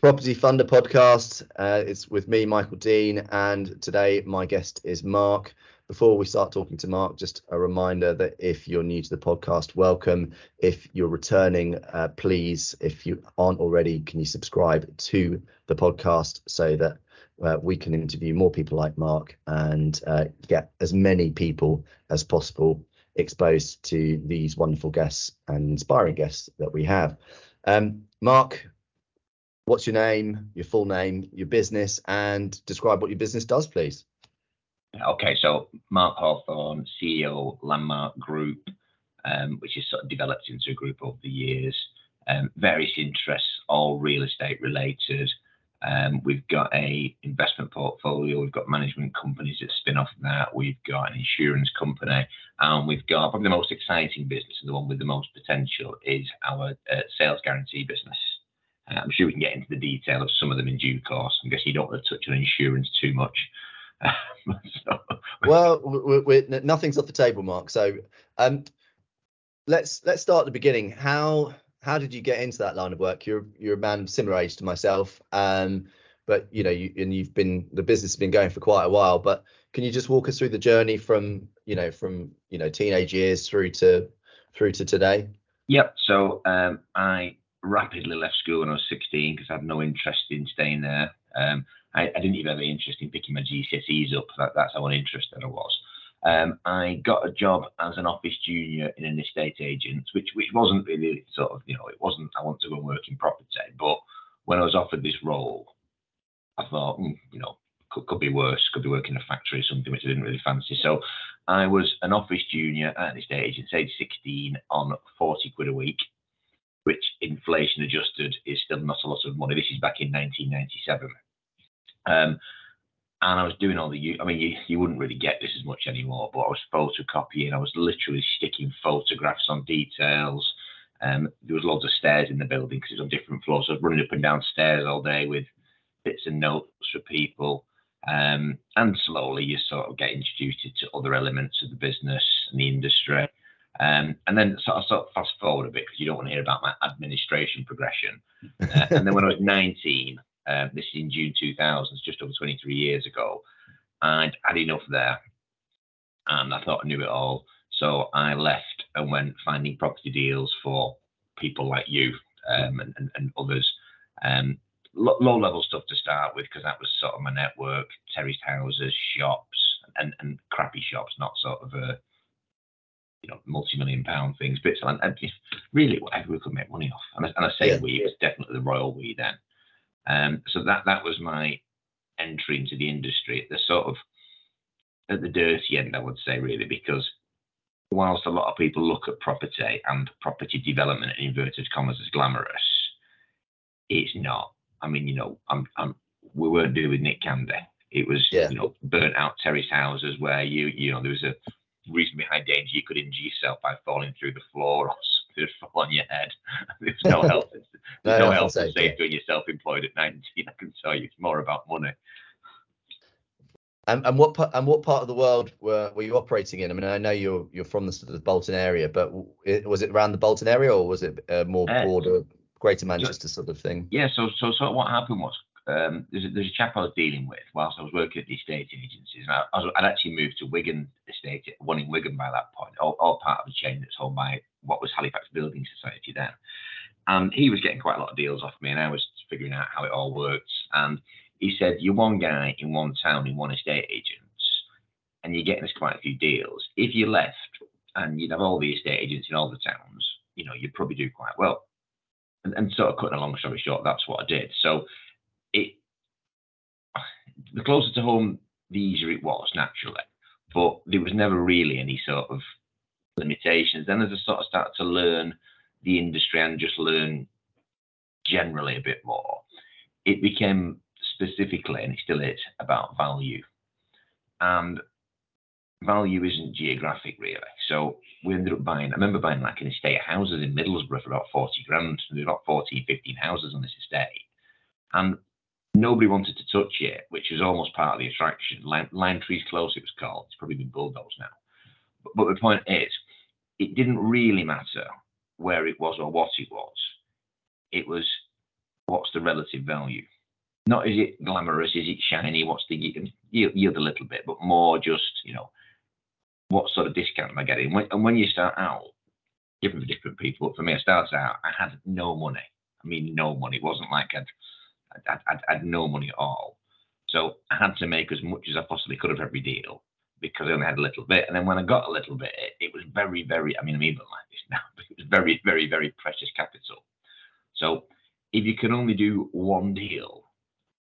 Property Funder podcast. Uh, it's with me, Michael Dean, and today my guest is Mark. Before we start talking to Mark, just a reminder that if you're new to the podcast, welcome. If you're returning, uh, please, if you aren't already, can you subscribe to the podcast so that uh, we can interview more people like Mark and uh, get as many people as possible exposed to these wonderful guests and inspiring guests that we have. Um, Mark, what's your name, your full name, your business, and describe what your business does, please. Okay, so Mark Hawthorn, CEO Landmark Group, um, which has sort of developed into a group over the years. Um, various interests, all real estate related. Um, we've got a investment portfolio. We've got management companies that spin off that. We've got an insurance company, and we've got probably the most exciting business and the one with the most potential is our uh, sales guarantee business. Uh, I'm sure we can get into the detail of some of them in due course. I guess you don't want to touch on insurance too much. so. Well, we're, we're, nothing's off the table, Mark. So um, let's let's start at the beginning. How how did you get into that line of work? You're you're a man similar age to myself, um, but you know, you, and you've been the business has been going for quite a while. But can you just walk us through the journey from you know from you know teenage years through to through to today? Yep. So um, I rapidly left school when I was 16 because I had no interest in staying there. Um, I, I, didn't even have any interest in picking my GCSEs up. That, that's how uninterested I was. Um, I got a job as an office junior in an estate agent, which which wasn't really sort of you know it wasn't I want to go and work in property, but when I was offered this role, I thought mm, you know could, could be worse, could be working in a factory or something which I didn't really fancy. So I was an office junior at an estate agent, age 16, on 40 quid a week which inflation adjusted is still not a lot of money. This is back in 1997. Um, and I was doing all the, I mean, you, you wouldn't really get this as much anymore, but I was photocopying. I was literally sticking photographs on details. Um, there was loads of stairs in the building because it was on different floors. So I was running up and down stairs all day with bits and notes for people. Um, and slowly you sort of get introduced to other elements of the business and the industry. Um, and then sort of, sort of fast forward a bit because you don't want to hear about my administration progression. Uh, and then when I was 19, uh, this is in June 2000, just over 23 years ago, I'd had enough there. And I thought I knew it all. So I left and went finding property deals for people like you um, and, and, and, others. Um, low level stuff to start with because that was sort of my network terraced houses, shops, and, and crappy shops, not sort of a you know, multi-million pound things, bits and, and really whatever we could make money off. And I, and I say yeah. we, it was definitely the royal we then. Um, so that that was my entry into the industry at the sort of at the dirty end, I would say, really, because whilst a lot of people look at property and property development in inverted commas as glamorous, it's not. I mean, you know, I'm, I'm we weren't doing with Nick Candy. It was, yeah. you know, burnt out terrace houses where you, you know, there was a reasonably high danger you could injure yourself by falling through the floor or something fall on your head. There's no health. There's no, no health and safety when you're self-employed at 19. I can tell you, it's more about money. And, and what and what part of the world were, were you operating in? I mean, I know you're you're from the, of Bolton area, but was it around the Bolton area or was it uh, more uh, broader, Greater Manchester sort of thing? Yeah. So so so what happened was um, there's, a, there's a chap I was dealing with whilst I was working at the estate agencies. And I, I'd actually moved to Wigan Estate, one in Wigan by that point, all, all part of a chain that's owned by what was Halifax Building Society then. And he was getting quite a lot of deals off me, and I was figuring out how it all works. And he said, You're one guy in one town in one estate agents, and you're getting us quite a few deals. If you left and you'd have all the estate agents in all the towns, you know, you'd probably do quite well. And, and sort of cutting a long story short, that's what I did. So it the closer to home, the easier it was naturally, but there was never really any sort of limitations. Then as I sort of started to learn the industry and just learn generally a bit more, it became specifically, and it still is, about value. And value isn't geographic really. So we ended up buying, I remember buying like an estate of houses in Middlesbrough for about 40 grand. There were about 14, 15 houses on this estate. And nobody wanted to touch it, which was almost part of the attraction. Lime, Lime Trees Close, it was called. It's probably been bulldozed now. But, but the point is, it didn't really matter where it was or what it was. It was what's the relative value. Not is it glamorous, is it shiny, what's the yield, a little bit, but more just, you know, what sort of discount am I getting? When, and when you start out, different for different people, but for me, I started out, I had no money. I mean, no money. It wasn't like I'd, I'd, I'd, I'd no money at all. So I had to make as much as I possibly could of every deal because I only had a little bit. And then when I got a little bit, it, it was very, very, I mean, I'm even like this now, but it was very, very, very precious capital. So if you can only do one deal,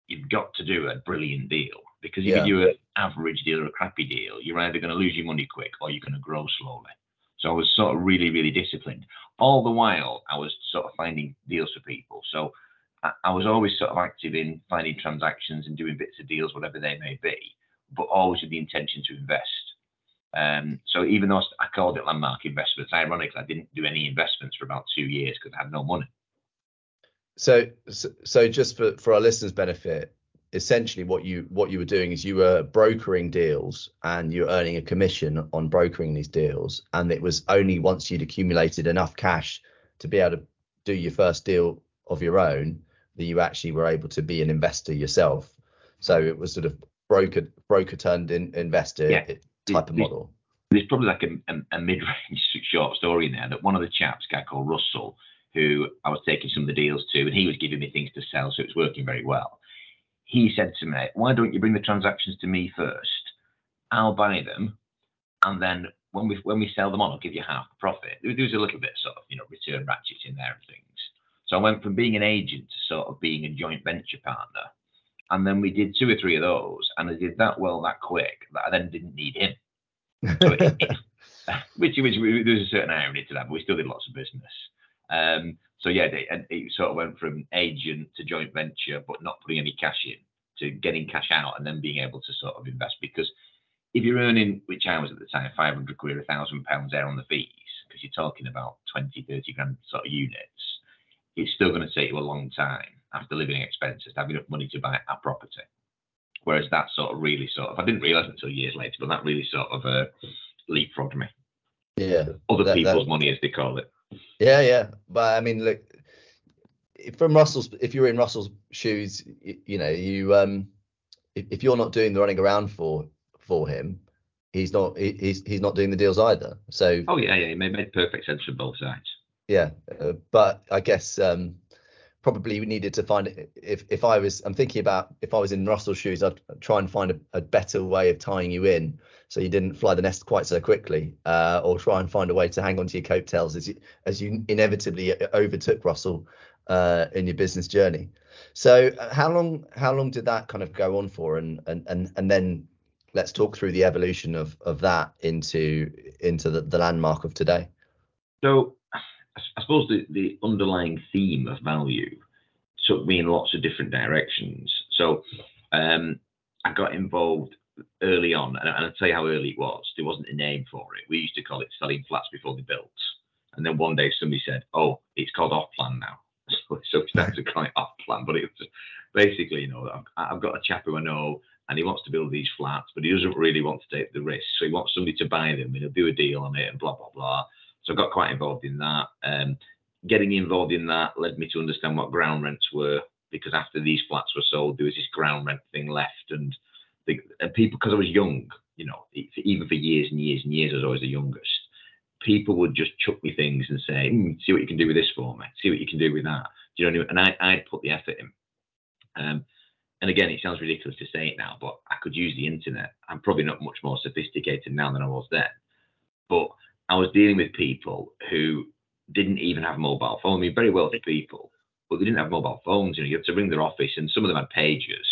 you've got to do a brilliant deal because if Yeah. you do an average deal or a crappy deal, you're either going to lose your money quick or you're going to grow slowly. So I was sort of really, really disciplined. All the while, I was sort of finding deals for people. So I, was always sort of active in finding transactions and doing bits of deals, whatever they may be, but always with the intention to invest. Um, so even though I called it landmark investments, ironically, I didn't do any investments for about two years because I had no money. So, so, just for, for our listeners' benefit, essentially what you what you were doing is you were brokering deals and you're earning a commission on brokering these deals, and it was only once you'd accumulated enough cash to be able to do your first deal of your own that you actually were able to be an investor yourself. So it was sort of broker broker turned in, investor Yeah. type of model. there's probably like a, a, a mid-range short story in there that one of the chaps, a guy called Russell, who I was taking some of the deals to, and he was giving me things to sell, so it was working very well. He said to me, "Why don't you bring the transactions to me first? I'll buy them, and then when we when we sell them on, I'll give you half the profit." There was a little bit sort of you know return ratchets in there and things. So I went from being an agent to sort of being a joint venture partner, and then we did two or three of those, and I did that well that quick that I then didn't need him. So it, it- which, which there's a certain irony to that, but we still did lots of business. Um, so yeah, they, and it sort of went from agent to joint venture, but not putting any cash in to getting cash out and then being able to sort of invest. Because if you're earning, which I was at the time, 500 quid, a thousand pounds there on the fees, because you're talking about 20, 30 grand sort of units, it's still going to take you a long time after living expenses to have enough money to buy a property. Whereas that sort of really sort of, I didn't realize until years later, but that really sort of uh, leapfrogged me. yeah. Other That- people's that- money, as they call it. Yeah, yeah, but I mean, look, from Russell's, if you're in Russell's shoes, you, you know, you um, if, if you're not doing the running around for for him, he's not he, he's he's not doing the deals either. So Oh yeah, yeah, it made, made perfect sense from both sides. Yeah, uh, but I guess um, probably we needed to find if if I was I'm thinking about if I was in Russell's shoes, I'd try and find a, a better way of tying you in so you didn't fly the nest quite so quickly, uh, or try and find a way to hang on to your coattails as you as you inevitably overtook Russell uh, in your business journey. So uh, how long how long did that kind of go on for, and and and and then let's talk through the evolution of of that into into the, the landmark of today. So I suppose the, the underlying theme of value took me in lots of different directions. So um, I got involved early on, and, I'll tell you how early it was. There wasn't a name for it. We used to call it selling flats before they built. And then one day somebody said, "Oh, it's called off plan now." So, so we started to call it off plan, but it was basically, you know, I've, I've got a chap who I know, and he wants to build these flats, but he doesn't really want to take the risk. So he wants somebody to buy them, and he'll do a deal on it, and blah blah blah. So I got quite involved in that. Um, getting involved in that led me to understand what ground rents were, because after these flats were sold, there was this ground rent thing left, and the and people, because I was young, you know, even for years and years and years, I was always the youngest. People would just chuck me things and say, "Hmm, "See what you can do with this for me. See what you can do with that." Do you know what I mean? And I, I'd put the effort in. Um, and again, it sounds ridiculous to say it now, but I could use the internet. I'm probably not much more sophisticated now than I was then. But I was dealing with people who didn't even have mobile phones. I mean, very wealthy people, but they didn't have mobile phones. You know, you had to ring their office, and some of them had pagers.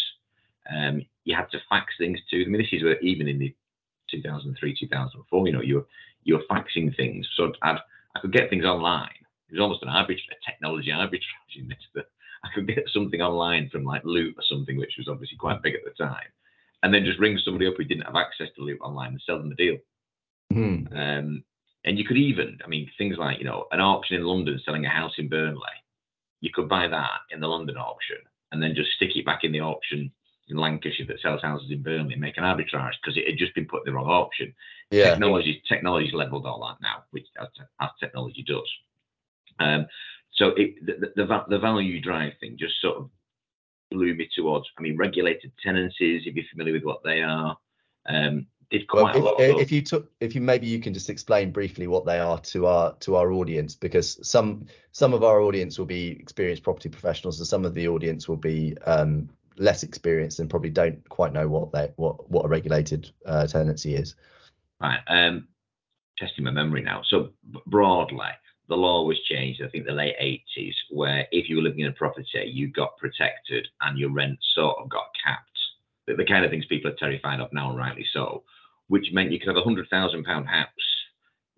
Um, you had to fax things to them. I mean, this is where even in the 2003, 2004, you know, you were you were faxing things. So I'd, I could get things online. It was almost an arbitrage, a technology arbitrage in this. That I could get something online from like Loot or something, which was obviously quite big at the time, and then just ring somebody up who didn't have access to Loot online and sell them the deal. Hmm. Um, And you could even, I mean, things like, you know, an auction in London selling a house in Burnley, you could buy that in the London auction and then just stick it back in the auction in Lancashire that sells houses in Burnley and make an arbitrage because it had just been put in the wrong auction. Yeah. Technology, technology's leveled all that now, which as, as technology does. Um, so it, the, the, the value drive thing just sort of blew me towards, I mean, regulated tenancies, if you're familiar with what they are. Um, did quite well, if, a lot. If you took, if you maybe you can just explain briefly what they are to our to our audience, because some some of our audience will be experienced property professionals, and some of the audience will be um, less experienced and probably don't quite know what they what what a regulated uh, tenancy is. Right. Um, testing my memory now. So broadly, the law was changed, I think the late 80s, where if you were living in a property, you got protected and your rent sort of got capped. The, the kind of things people are terrified of now, and rightly so, which meant you could have a hundred thousand pound house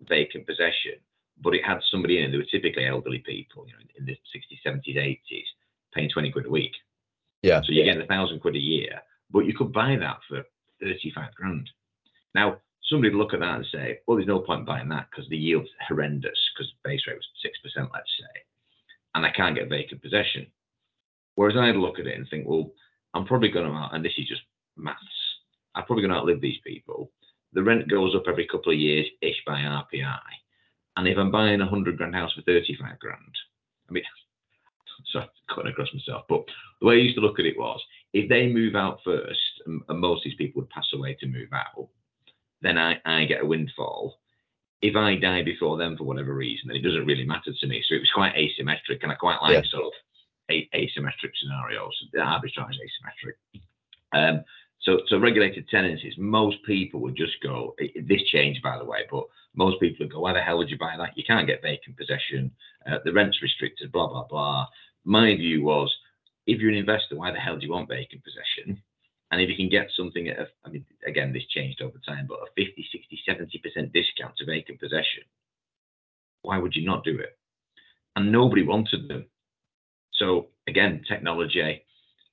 vacant possession, but it had somebody in it. They were typically elderly people, you know, in the 60s, 70s, 80s, paying 20 quid a week. Yeah. So you're getting a thousand quid a year, but you could buy that for 35 grand. Now, somebody would look at that and say, well, there's no point buying that because the yield's horrendous because base rate was 6%, let's say, and I can't get vacant possession. Whereas I'd look at it and think, well, I'm probably going to, and this is just maths, I'm probably going to outlive these people. The rent goes up every couple of years ish by RPI. And if I'm buying a 100 grand house for 35 grand, I mean, sorry, cutting across myself, but the way I used to look at it was if they move out first, and, and most of these people would pass away to move out, then I, I get a windfall. If I die before them for whatever reason, then it doesn't really matter to me. So it was quite asymmetric, and I quite like Yeah. sort of asymmetric scenarios. The arbitrage is asymmetric. Um, so, so regulated tenancies, most people would just go. This changed, by the way, but most people would go, "Why the hell would you buy that? You can't get vacant possession. Uh, the rent's restricted. Blah blah blah." My view was, if you're an investor, why the hell do you want vacant possession? And if you can get something at, a, I mean, again, this changed over time, but a 50, 60, 70% discount to vacant possession, why would you not do it? And nobody wanted them. So again, technology,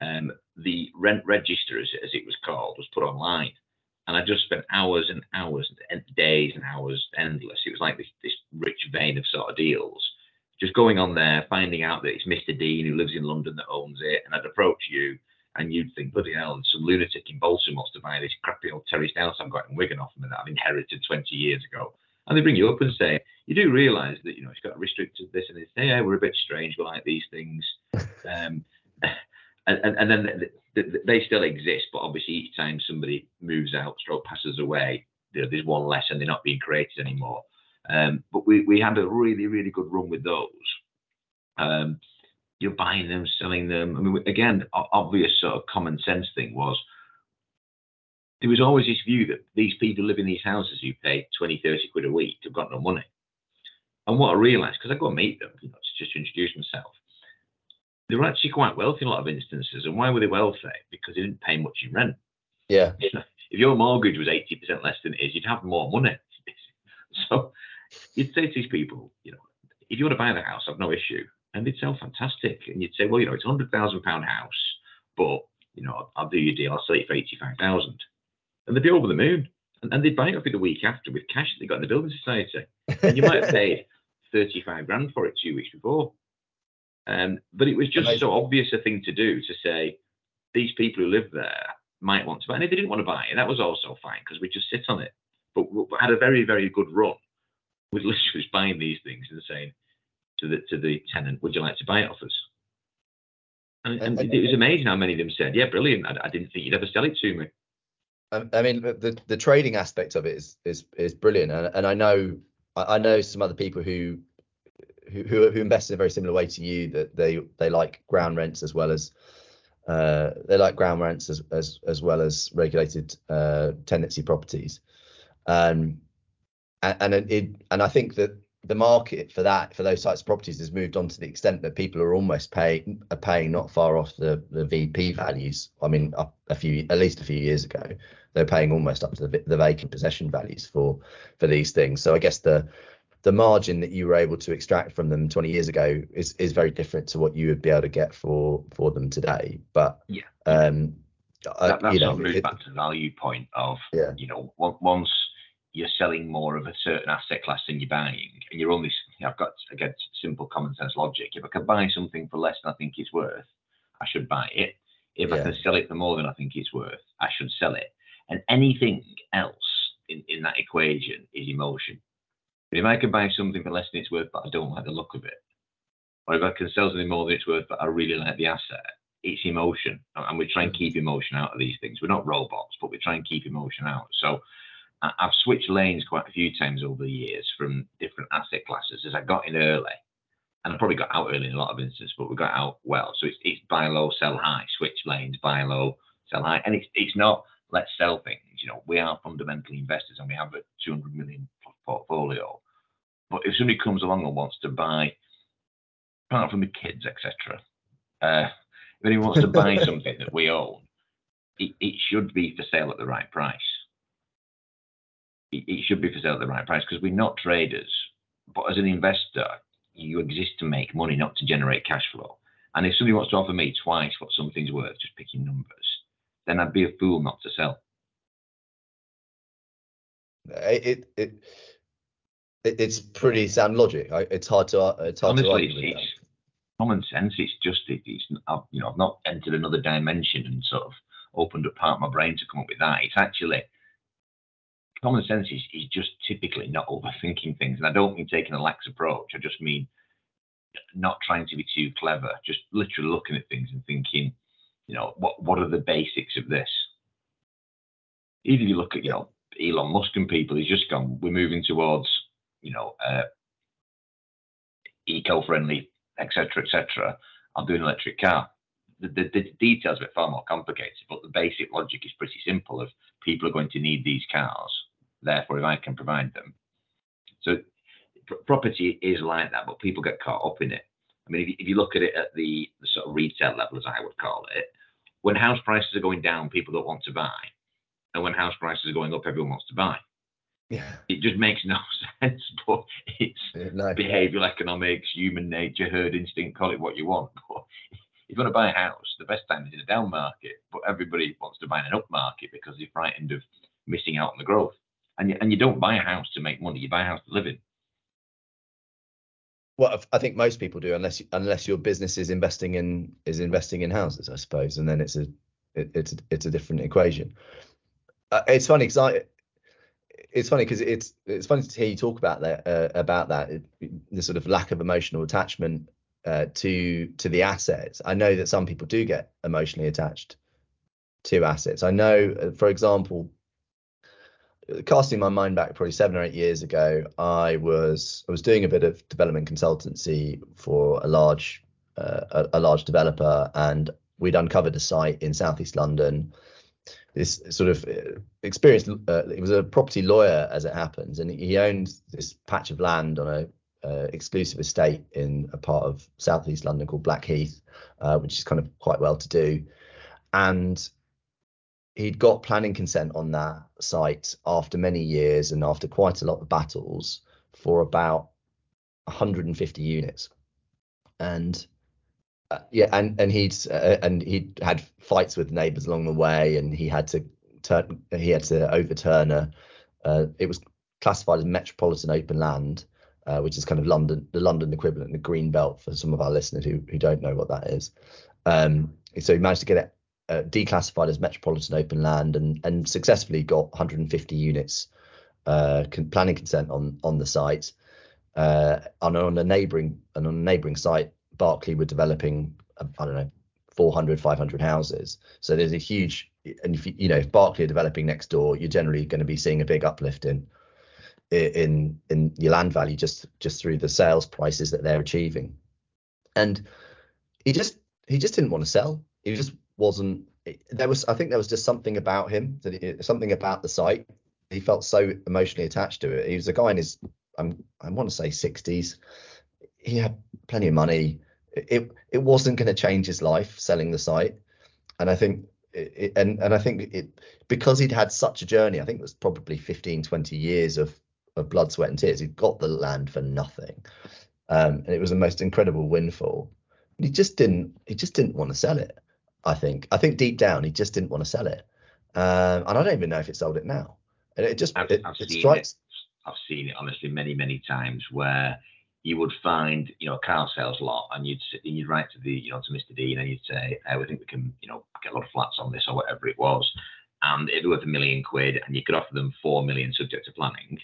um, the rent register, as, as it was called, was put online. And I just spent hours and hours and days and hours endless. It was like this, this rich vein of sort of deals. Just going on there, finding out that it's Mr. Dean who lives in London that owns it, and I'd approach you, and you'd think, bloody hell, some lunatic in Bolton wants to buy this crappy old terraced house I've got in Wigan off me that I've inherited 20 years ago. And they bring you up and say, you do realise that, you know, it's got restricted this and this. Hey, yeah, we're a bit strange. We like these things. Um, and, and, and then th- th- they still exist, but obviously each time somebody moves out, stroke passes away, you know, there's one less and they're not being created anymore. Um, but we, we had a really, really good run with those. Um, you're buying them, selling them. I mean, again, obvious sort of common sense thing was there was always this view that these people live in these houses who pay 20, 30 quid a week have got no money. And what I realised, because I go and meet them, you know, just to introduce myself, they were actually quite wealthy in a lot of instances. And why were they wealthy? Because they didn't pay much in rent. Yeah. If your mortgage was 80% less than it is, you'd have more money. so you'd say to these people, you know, if you want to buy the house, I've no issue. And they'd sell fantastic. And you'd say, well, you know, it's a hundred thousand pound house, but you know, I'll, I'll do your deal. I'll sell it for eighty-five thousand. And they'd be over the moon. And, and they'd buy it off you the week after with cash that they got in the building society. And you might have paid thirty-five grand for it two weeks before. Um, but it was just Amazing. so obvious a thing to do to say these people who live there might want to buy. And if they didn't want to buy it, that was also fine because we just sit on it. But we had a very, very good run with literally buying these things and saying to the to the tenant, "Would you like to buy it off us?" And, and And- it was amazing how many of them said, "Yeah, brilliant. I, I didn't think you'd ever sell it to me." I, I mean, the the trading aspect of it is is is brilliant, and, and I know I I know some other people who who who invest in a very similar way to you that they they like ground rents as well as uh, they like ground rents as as as well as regulated uh, tenancy properties, um, and and it and I think that the market for that for those types of properties has moved on to the extent that people are almost paying are paying not far off the the VP values. I mean, a few at least a few years ago, they're paying almost up to the, the vacant possession values for for these things. So I guess the the margin that you were able to extract from them 20 years ago is is very different to what you would be able to get for for them today. But Yeah. um, That, that you know, of moves it- back to the value point of yeah, you know once you're selling more of a certain asset class than you're buying, and you're only. I've got again simple common sense logic. If I can buy something for less than I think it's worth, I should buy it. If yeah. I can sell it for more than I think it's worth, I should sell it. And anything else in, in that equation is emotion. But if I can buy something for less than it's worth, but I don't like the look of it, or if I can sell something more than it's worth, but I really like the asset, it's emotion. And we try and mm. keep emotion out of these things. We're not robots, but we try and keep emotion out. So I've switched lanes quite a few times over the years from different asset classes as I got in early. And I probably got out early in a lot of instances, but we got out well. So it's, it's buy low, sell high, switch lanes, buy low, sell high. And it's, it's not let's sell things. You know, we are fundamentally investors and we have a 200 million portfolio. But if somebody comes along and wants to buy, apart from the kids, etc., uh, if anyone wants to buy something that we own, it, it should be for sale at the right price it, should be for sale at the right price because we're not traders. But as an investor, you exist to make money, not to generate cash flow. And if somebody wants to offer me twice what something's worth, just picking numbers, then I'd be a fool not to sell. It it, it it's pretty sound logic. It's hard to it's hard Honestly, to it's, it's common sense. It's just it, it's I've, you know I've not entered another dimension and sort of opened up part of my brain to come up with that. It's actually common sense is, is just typically not overthinking things. And I don't mean taking a lax approach. I just mean not trying to be too clever, just literally looking at things and thinking, you know, what what are the basics of this? Even if you look at, you know, Elon Musk and people, he's just gone, we're moving towards, you know, uh, eco-friendly, etc., etc. I'll do an electric car. The, the, the, details are far more complicated, but the basic logic is pretty simple. Of people are going to need these cars, therefore, if I can provide them. So property is like that, but people get caught up in it. I mean, if you, if you look at it at the, the sort of retail level, as I would call it, when house prices are going down, people don't want to buy. And when house prices are going up, everyone wants to buy. Yeah. It just makes no sense, but it's no. behavioral economics, human nature, herd instinct, call it what you want. But if you want to buy a house, the best time is in a down market, but everybody wants to buy in an up market because they're frightened of missing out on the growth and you, and you don't buy a house to make money. You buy a house to live in. Well, I think most people do, unless unless your business is investing in is investing in houses, I suppose, and then it's a it, it's a, it's a different equation. Uh, it's funny because I it's funny because it's it's funny to hear you talk about that uh, about that the sort of lack of emotional attachment uh, to to the assets. I know that some people do get emotionally attached to assets. I know, uh, for example, casting my mind back probably seven or eight years ago, I was I was doing a bit of development consultancy for a large uh, a, a, large developer, and we'd uncovered a site in southeast London. This sort of uh, experienced, uh, he was a property lawyer as it happens, and he owned this patch of land on a uh, exclusive estate in a part of southeast London called Blackheath, uh, which is kind of quite well to do. And he'd got planning consent on that site after many years and after quite a lot of battles for about 150 units. And uh, yeah and and he'd uh, and he'd had fights with neighbors along the way and he had to turn he had to overturn a uh, it was classified as metropolitan open land uh, which is kind of london the london equivalent the green belt for some of our listeners who, who don't know what that is. Um, so he managed to get it uh, declassified as metropolitan open land and and successfully got 150 units uh, con- planning consent on on the site. Uh, and on a neighbouring and on a neighbouring site, Berkeley were developing uh, I don't know 400 500 houses. So there's a huge and if you, you know if Berkeley are developing next door, you're generally going to be seeing a big uplift in in in your land value just just through the sales prices that they're achieving. And he just he just didn't want to sell. He just wasn't there was I think there was just something about him that it, something about the site. He felt so emotionally attached to it. He was a guy in his I'm I want to say 60s. He had plenty of money. It it wasn't going to change his life selling the site, and I think it, and and I think it because he'd had such a journey. I think it was probably 15 20 years of of blood, sweat, and tears. He'd got the land for nothing, um, and it was the most incredible windfall. He just didn't he just didn't want to sell it. I think. I think deep down he just didn't want to sell it, uh, and I don't even know if it sold it now. and it just I've, it, I've it strikes. it. I've seen it honestly many, many times where you would find, you know, a car sales lot, and you'd and you'd write to the, you know, to Mr. Dean, and you'd say, uh, "We think we can, you know, get a lot of flats on this or whatever it was," and it'd be worth a million quid, and you could offer them four million subject to planning,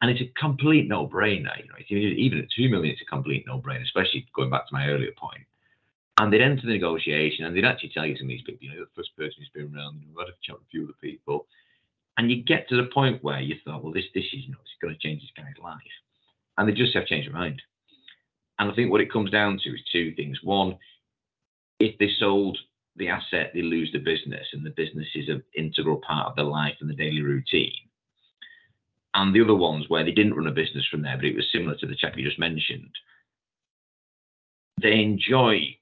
and it's a complete no-brainer. You know, it's even even at two million, it's a complete no-brainer, especially going back to my earlier point. And they'd enter the negotiation, and they'd actually tell you some of these people, you know, the first person who's been around, know, I've had a chat with a few other people, and you get to the point where you thought, well, this this is, you know, it's going to change this guy's life and they just have changed their mind. And I think what it comes down to is two things. One, if they sold the asset, they lose the business, and the business is an integral part of their life and the daily routine. And the other ones where they didn't run a business from there, but it was similar to the chap you just mentioned, they enjoy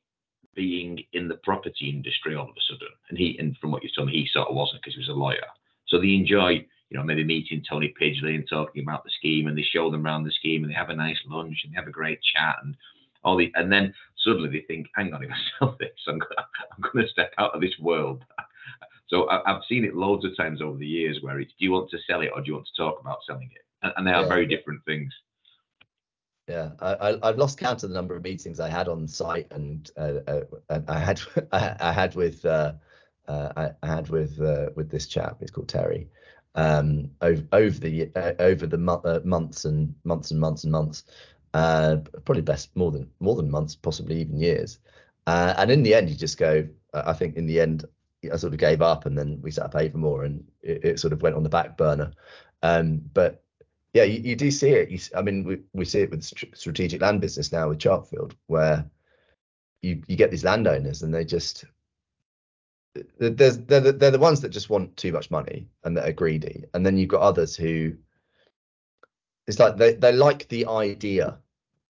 being in the property industry all of a sudden. And he, and from what you've told me, he sort of wasn't because he was a lawyer. So they enjoy you know, maybe meeting Tony Pidgley and talking about the scheme, and they show them around the scheme, and they have a nice lunch, and they have a great chat, and all the, and then suddenly they think, hang on, if I sell this, I'm gonna, I'm going to step out of this world. So I, I've seen it loads of times over the years where it's, do you want to sell it or do you want to talk about selling it? And, and they are Yeah. very different things. Yeah, I, I, I've lost count of the number of meetings I had on site, and uh, uh, I had I, I had with uh, uh, I, I had with uh, with this chap. He's called Terry. Um, over over the uh, over the mo- months and months and months and months, probably best more than more than months, possibly even years. And in the end, you just go. I think in the end, I sort of gave up, and then we set up Avamore, and it, it sort of went on the back burner. Um, but yeah, you, you do see it. You, I mean, we, we see it with strategic land business now with Chartfield, where you you get these landowners and they just they're the, they're the ones that just want too much money and that are greedy, and then you've got others who it's like they they like the idea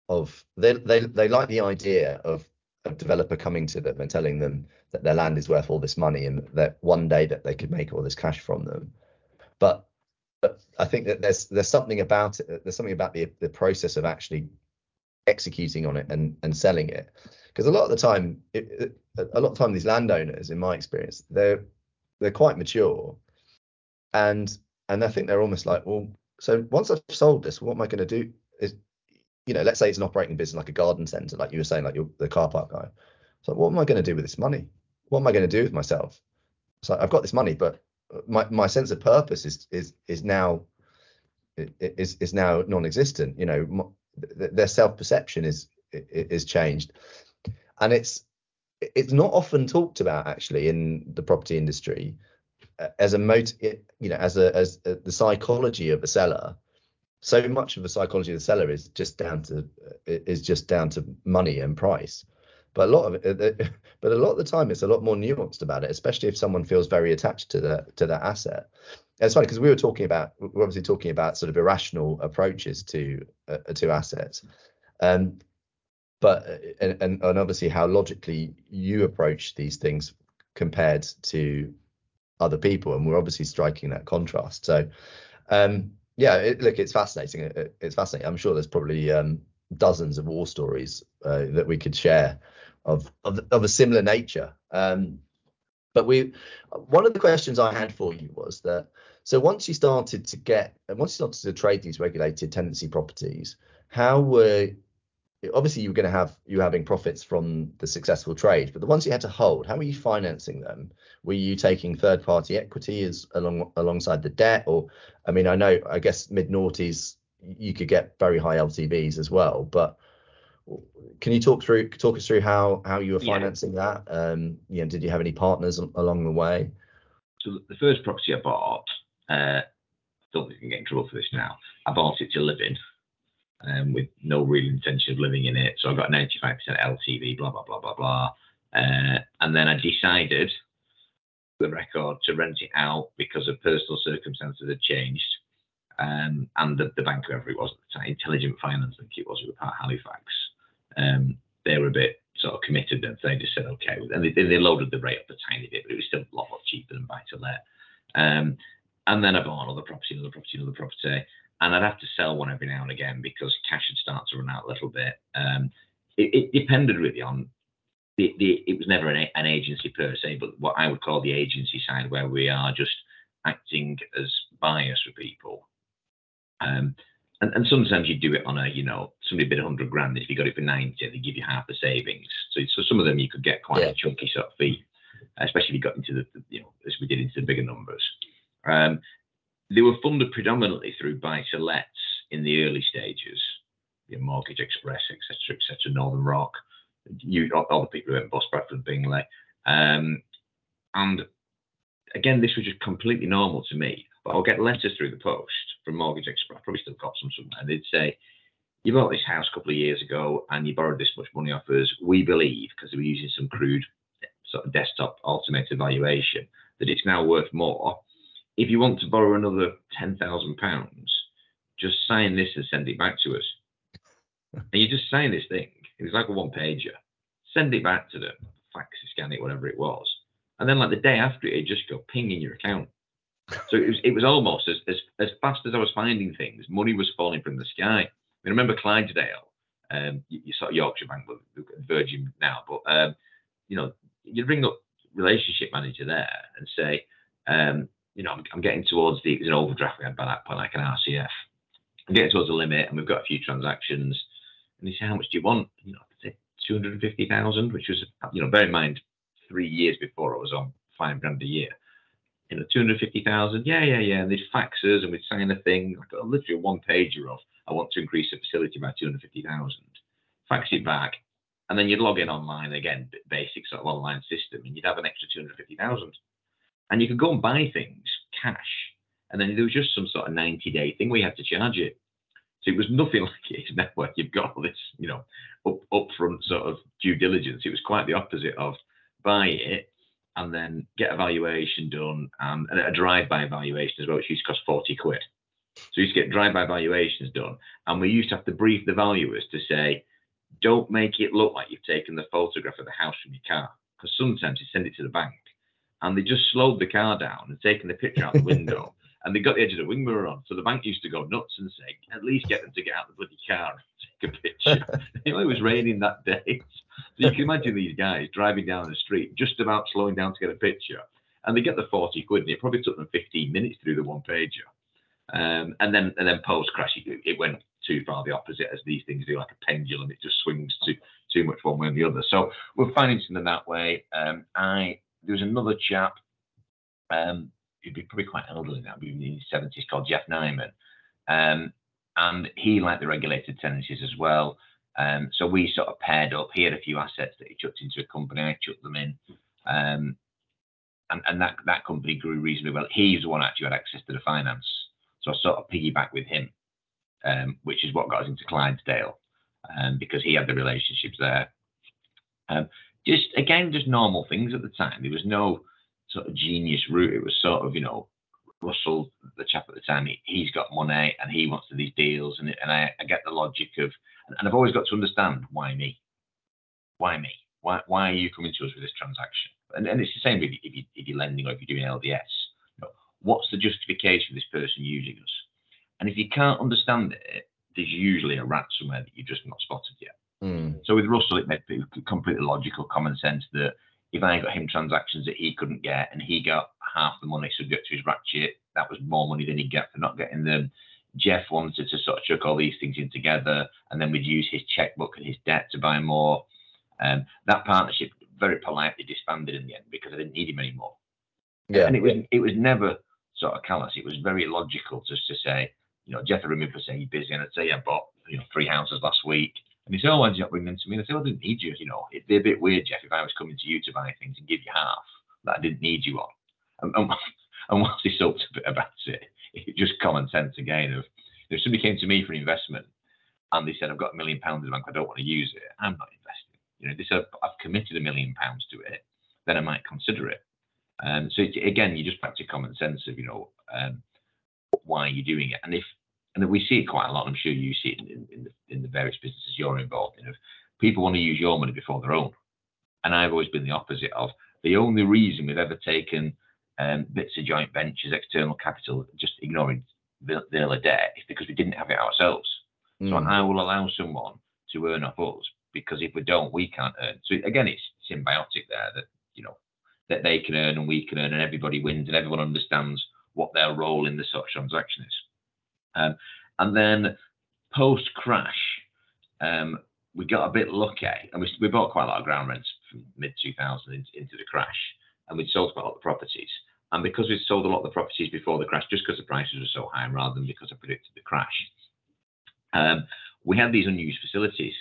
of they they they like the idea of a developer coming to them and telling them that their land is worth all this money and that one day that they could make all this cash from them, but but I think that there's there's something about it. There's something about the the process of actually executing on it and and selling it. Because a lot of the time, it, it, a lot of time, these landowners, in my experience, they're they're quite mature, and and I think they're almost like, well, so once I've sold this, what am I going to do? Is you know, let's say it's an operating business like a garden centre, like you were saying, like you're the car park guy. So what am I going to do with this money? What am I going to do with myself? So I've got this money, but my my sense of purpose is is is now is is now non-existent. You know, m- th- their self-perception is is changed, and it's it's not often talked about actually in the property industry uh, as a mot you know as a as a, the psychology of a seller so much of the psychology of the seller is just down to is just down to money and price but a lot of it uh, but a lot of the time it's a lot more nuanced about it especially if someone feels very attached to the to that asset. It's funny because we were talking about we're obviously talking about sort of irrational approaches to uh, to assets. Um but uh, and, and obviously how logically you approach these things compared to other people and we're obviously striking that contrast. So um yeah it, look it's fascinating it, it's fascinating. I'm sure there's probably um dozens of war stories uh, that we could share of, of of a similar nature. Um but we one of the questions i had for you was that so once you started to get and once you started to trade these regulated tenancy properties how were obviously you were going to have you having profits from the successful trade but the ones you had to hold how were you financing them? Were you taking third party equity as along alongside the debt? Or i mean i know i guess mid noughties you could get very high ltvs as well but can you talk through talk us through how how you were Yeah. financing that um you know did you have any partners along the way So the first property I bought, uh, I don't think I can get in trouble for this now. I bought it to live in, um, with no real intention of living in it. So I got 95% LTV, blah blah blah blah blah. Uh, and then I decided, the record, to rent it out because of personal circumstances had changed. Um, and the, the bank, whoever it was at the time, Intelligent Finance, I think it was, who were part of Halifax. Um, they were a bit sort of committed, and they just said okay, and they, they loaded the rate up a tiny bit, but it was still a lot, lot cheaper than buy to let. Um, and then I bought another property, another property, another property, and I'd have to sell one every now and again because cash would start to run out a little bit. Um, it, it depended really on the, the it was never an, an agency per se, but what I would call the agency side, where we are just acting as buyers for people. Um, and, and sometimes you do it on a, you know, somebody bid 100 grand. If you got it for 90, they give you half the savings. So, so some of them you could get quite yeah. a chunky sort of fee, especially if you got into the, you know, as we did into the bigger numbers. Um, they were funded predominantly through buy to lets in the early stages, you know, Mortgage Express, etc., etc., Northern Rock, you, all the people who went bust, Bradford Bingley. Um, and again, this was just completely normal to me. But I'll get letters through the post from Mortgage Express. I probably still got some somewhere. And they'd say, "You bought this house a couple of years ago, and you borrowed this much money off us. We believe, because they were using some crude sort of desktop automated valuation, that it's now worth more. If you want to borrow another ten thousand pounds, just sign this and send it back to us." and you just sign this thing. It was like a one pager. Send it back to them, fax it, scan it, whatever it was. And then like the day after it, it just go ping in your account. So it was it was almost as, as as fast as I was finding things, money was falling from the sky. I mean, I remember Clydesdale, um, you, you saw Yorkshire Bank, Virgin now, but um, you know, you'd ring up relationship manager there and say, um, you know, I'm, I'm, getting towards the an overdraft we had by that point, like an RCF. I'm getting towards the limit, and we've got a few transactions. And he said, how much do you want? You know, 250,000, which was, you know, bear in mind, three years before I was on five grand a year you know, 250,000. Yeah, yeah, yeah. And they'd fax us and we'd sign a thing, like a, literally a one pager of, I want to increase the facility by 250,000. Fax it back. And then you'd log in online again, basic sort of online system, and you'd have an extra 250,000. And you could go and buy things cash. And then there was just some sort of 90 day thing where you had to charge it. So it was nothing like it is where you've got all this, you know, up upfront sort of due diligence. It was quite the opposite of buy it, and then get a valuation done and, a drive-by valuation as well, which used to cost 40 quid. So we used to get drive-by valuations done, and we used to have to brief the valuers to say, don't make it look like you've taken the photograph of the house from your car, because sometimes you send it to the bank, and they just slowed the car down and taken the picture out the window, and they got the edge of the wing mirror on. So the bank used to go nuts and say, at least get them to get out of the bloody car and take a picture. it was raining that day. So you can imagine these guys driving down the street, just about slowing down to get a picture, and they get the 40 quid, and it probably took them 15 minutes through the one pager. Um, and then and then post crash, it, it, went too far the opposite as these things do, like a pendulum. It just swings too too much one way or the other. So we're finding something that way. Um, I there was another chap, um, he'd be probably quite elderly now, be in his 70s, called Jeff Nyman, um, and he liked the regulated tenancies as well. Um, so we sort of paired up. He had a few assets that he chucked into a company. I chucked them in, um, and and that that company grew reasonably well. He's the one actually had access to the finance, so I sort of piggybacked with him, um, which is what got us into Clydesdale, um, because he had the relationships there. Um, just again, just normal things at the time. There was no sort of genius route. It was sort of you know Russell, the chap at the time, he, has got money and he wants to do these deals, and, and I, I, get the logic of and I've always got to understand why me? Why me? Why, why are you coming to us with this transaction? And, and it's the same if, you, if, you, if you're lending or if you're doing LDS. You know, what's the justification for this person using us? And if you can't understand it, there's usually a rat somewhere that you've just not spotted yet. Mm. So with Russell, it made completely logical, common sense that if I got him transactions that he couldn't get and he got half the money subject to his ratchet, that was more money than he'd get for not getting them. Jeff wanted to sort of chuck all these things in together, and then we'd use his checkbook and his debt to buy more. Um, that partnership very politely disbanded in the end because I didn't need him anymore. Yeah. And it was it was never sort of callous. It was very logical just to say, you know, Jeff would ring me for saying you're busy, and I'd say I bought you know three houses last week. And he said, "Oh, you not bring them to me?" And I said, well, "I didn't need you. You know, it'd be a bit weird, Jeff, if I was coming to you to buy things and give you half that I didn't need you on." And, once he sucked a bit about it, it just common sense again of if somebody came to me for an investment and they said I've got a million pounds in the bank, I don't want to use it, I'm not investing. You know, they said I've committed a million pounds to it, then I might consider it. Um, so it, again, you just back to common sense of you know um, why are you're doing it, and if and we see it quite a lot. I'm sure you see it in, in, the, in the various businesses you're involved in. Of people want to use your money before their own, and I've always been the opposite of the only reason we've ever taken um, bits of joint ventures, external capital, just ignoring the, the other debt is because we didn't have it ourselves. Mm. So I will allow someone to earn off us because if we don't, we can't earn. So again, it's symbiotic there that you know that they can earn and we can earn and everybody wins and everyone understands what their role in the sort of transaction is. Um, and then post crash, um, we got a bit lucky and we, we bought quite a lot of ground rents from mid 2000 into, into, the crash and we'd sold quite a lot of properties. And because we'd sold a lot of the properties before the crash, just because the prices were so high rather than because I predicted the crash, um, we had these unused facilities.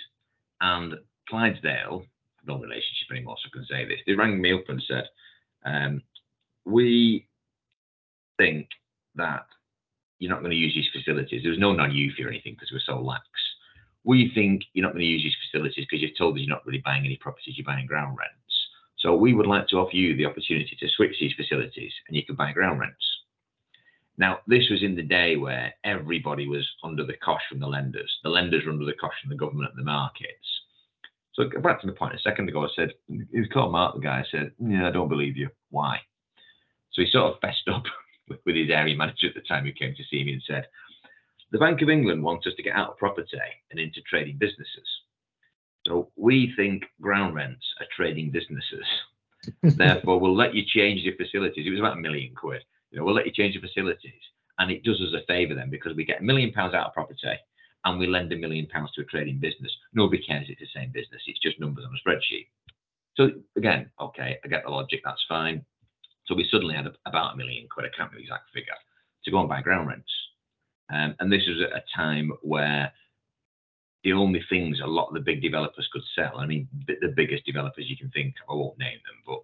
And Clydesdale, no relationship anymore, so I can say this. They rang me up and said, um, We think that you're not going to use these facilities. There was no non-UFI or anything because we're so lax. We think you're not going to use these facilities because you've told us you're not really buying any properties, you're buying ground rents. So we would like to offer you the opportunity to switch these facilities and you can buy ground rents. Now, this was in the day where everybody was under the cosh from the lenders. The lenders were under the cosh from the government and the markets. So back to the point a second ago, I said, he was called Mark, the guy. I said, yeah, I don't believe you. Why? So he sort of fessed up with his area manager at the time who came to see me and said, the Bank of England wants us to get out of property and into trading businesses. So we think ground rents are trading businesses. Therefore, we'll let you change your facilities. It was about a million quid. You know, we'll let you change your facilities, and it does us a favour then because we get a million pounds out of property, and we lend a million pounds to a trading business. Nobody cares it's the same business. It's just numbers on a spreadsheet. So again, okay, I get the logic. That's fine. So we suddenly had about a million quid. I can't remember the exact figure to go and buy ground rents. Um, and this was at a time where the only things a lot of the big developers could sell, I mean, the biggest developers you can think of, I won't name them, but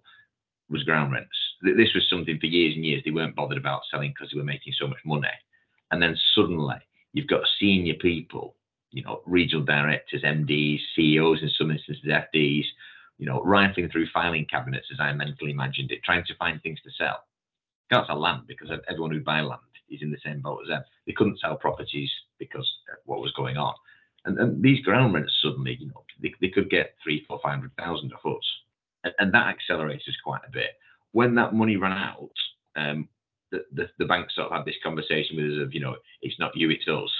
was ground rents. This was something for years and years they weren't bothered about selling because they were making so much money. And then suddenly you've got senior people, you know, regional directors, MDs, CEOs, in some instances, FDs, you know, rifling through filing cabinets as I mentally imagined it, trying to find things to sell. Can't sell land because everyone who buy land is in the same boat as them. They couldn't sell properties because of what was going on. And, and these ground rents suddenly, you know, they, they could get three, four, five hundred thousand a foot, and, and that accelerates us quite a bit. When that money ran out, um, the, the, the bank sort of had this conversation with us of, you know, it's not you, it's us.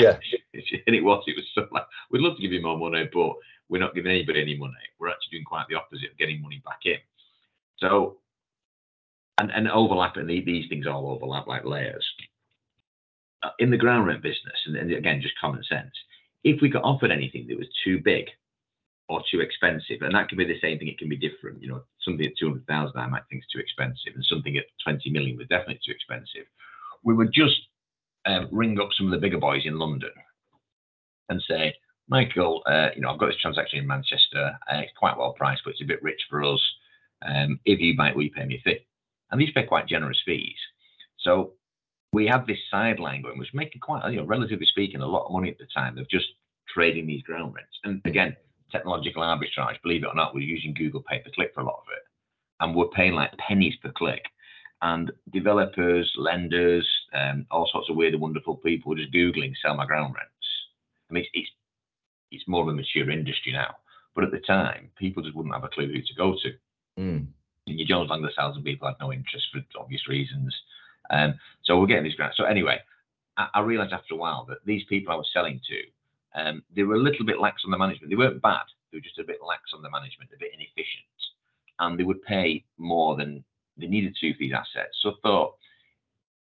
Yeah. and it was, it was so like, we'd love to give you more money, but we're not giving anybody any money. We're actually doing quite the opposite of getting money back in. So, and, and overlapping, these things all overlap like layers. Uh, in the ground rent business, and, and again, just common sense, if we got offered anything that was too big or too expensive, and that can be the same thing, it can be different. You know, something at 200,000 I might think is too expensive, and something at 20 million was definitely too expensive. We would just um, ring up some of the bigger boys in London and say, Michael, uh, you know, I've got this transaction in Manchester. Uh, it's quite well priced, but it's a bit rich for us. Um, if you might, will you pay me a fee? And these pay quite generous fees. So we have this sideline going, which making quite, you know, relatively speaking, a lot of money at the time of just trading these ground rents. And again, technological arbitrage, believe it or not, we're using Google pay per click for a lot of it. And we're paying like pennies per click. And developers, lenders, um, all sorts of weird and wonderful people were just Googling sell my ground rents. I mean, it's, it's, it's more of a mature industry now. But at the time, people just wouldn't have a clue who to go to. Mm. And your Jones Lang LaSalles and people had no interest for obvious reasons. Um, so we're getting these grants. So anyway, I, I, realized after a while that these people I was selling to, um, they were a little bit lax on the management. They weren't bad. They were just a bit lax on the management, a bit inefficient, and they would pay more than they needed to for these assets. So I thought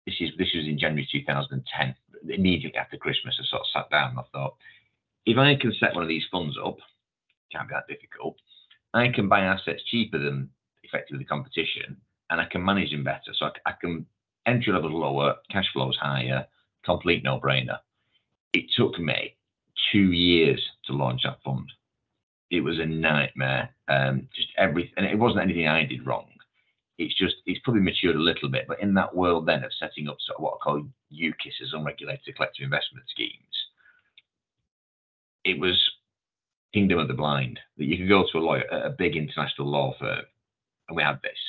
this is this was in January 2010. Immediately after Christmas, I sort of sat down and I thought, if I can set one of these funds up, can't be that difficult. I can buy assets cheaper than effectively the competition, and I can manage them better. So I, I can entry level lower, cash flows higher, complete no brainer. It took me two years to launch that fund. It was a nightmare. Um, just everything, and it wasn't anything I did wrong. It's just it's probably matured a little bit, but in that world then of setting up sort of what I call UCIS, unregulated collective investment schemes, it was kingdom of the blind. That you could go to a lawyer, a big international law firm, and we had this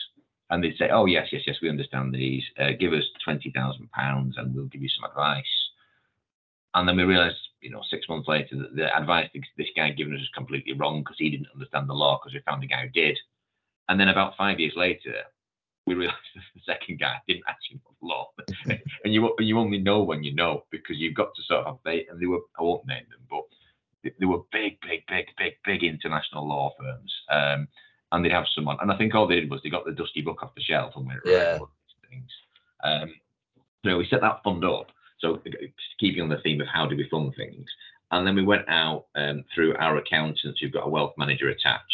and they'd say, "Oh yes, yes, yes, we understand these. Uh, give us twenty thousand pounds, and we'll give you some advice." And then we realised, you know, six months later, that the advice this guy had given us was completely wrong because he didn't understand the law because we found a guy who did. And then about five years later, we realised the second guy didn't actually know the law. and you you only know when you know because you've got to sort of they and they were I won't name them, but they were big, big, big, big, big international law firms. Um, and they'd have someone. And I think all they did was they got the dusty book off the shelf and went, yeah. things. Um, so we set that fund up. So keeping on the theme of how do we fund things, and then we went out um, through our accountants who've got a wealth manager attached.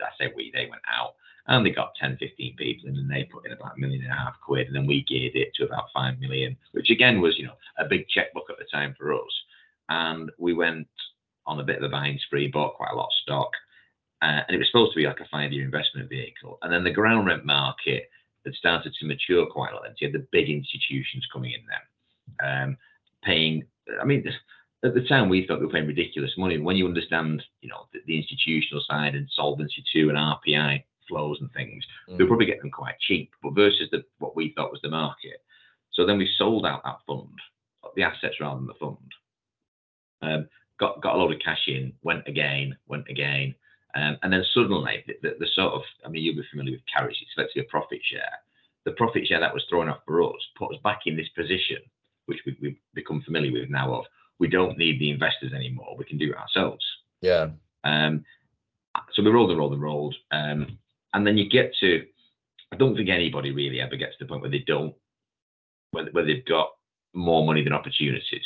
I say we, they went out and they got 10, 15 people and then they put in about a million and a half quid and then we geared it to about 5 million, which again was, you know, a big checkbook at the time for us. And we went on a bit of a buying spree, bought quite a lot of stock. Uh, and it was supposed to be like a five-year investment vehicle. And then the ground rent market had started to mature quite a lot. And you had the big institutions coming in then, um, paying. I mean, at the time we thought we were paying ridiculous money. When you understand, you know, the, the institutional side and Solvency two and RPI flows and things, mm. they'll probably get them quite cheap. But versus the what we thought was the market. So then we sold out that fund, the assets rather than the fund. Um, got got a load of cash in, went again, went again, um, and then suddenly the, the, the, sort of I mean you'll be familiar with carriage, it's effectively a profit share. The profit share that was thrown off for us put us back in this position, which we, we've become familiar with now of we don't need the investors anymore. We can do it ourselves. Yeah. Um, so we rolled and rolled and rolled, um, and then you get to. I don't think anybody really ever gets to the point where they don't, where, where they've got more money than opportunities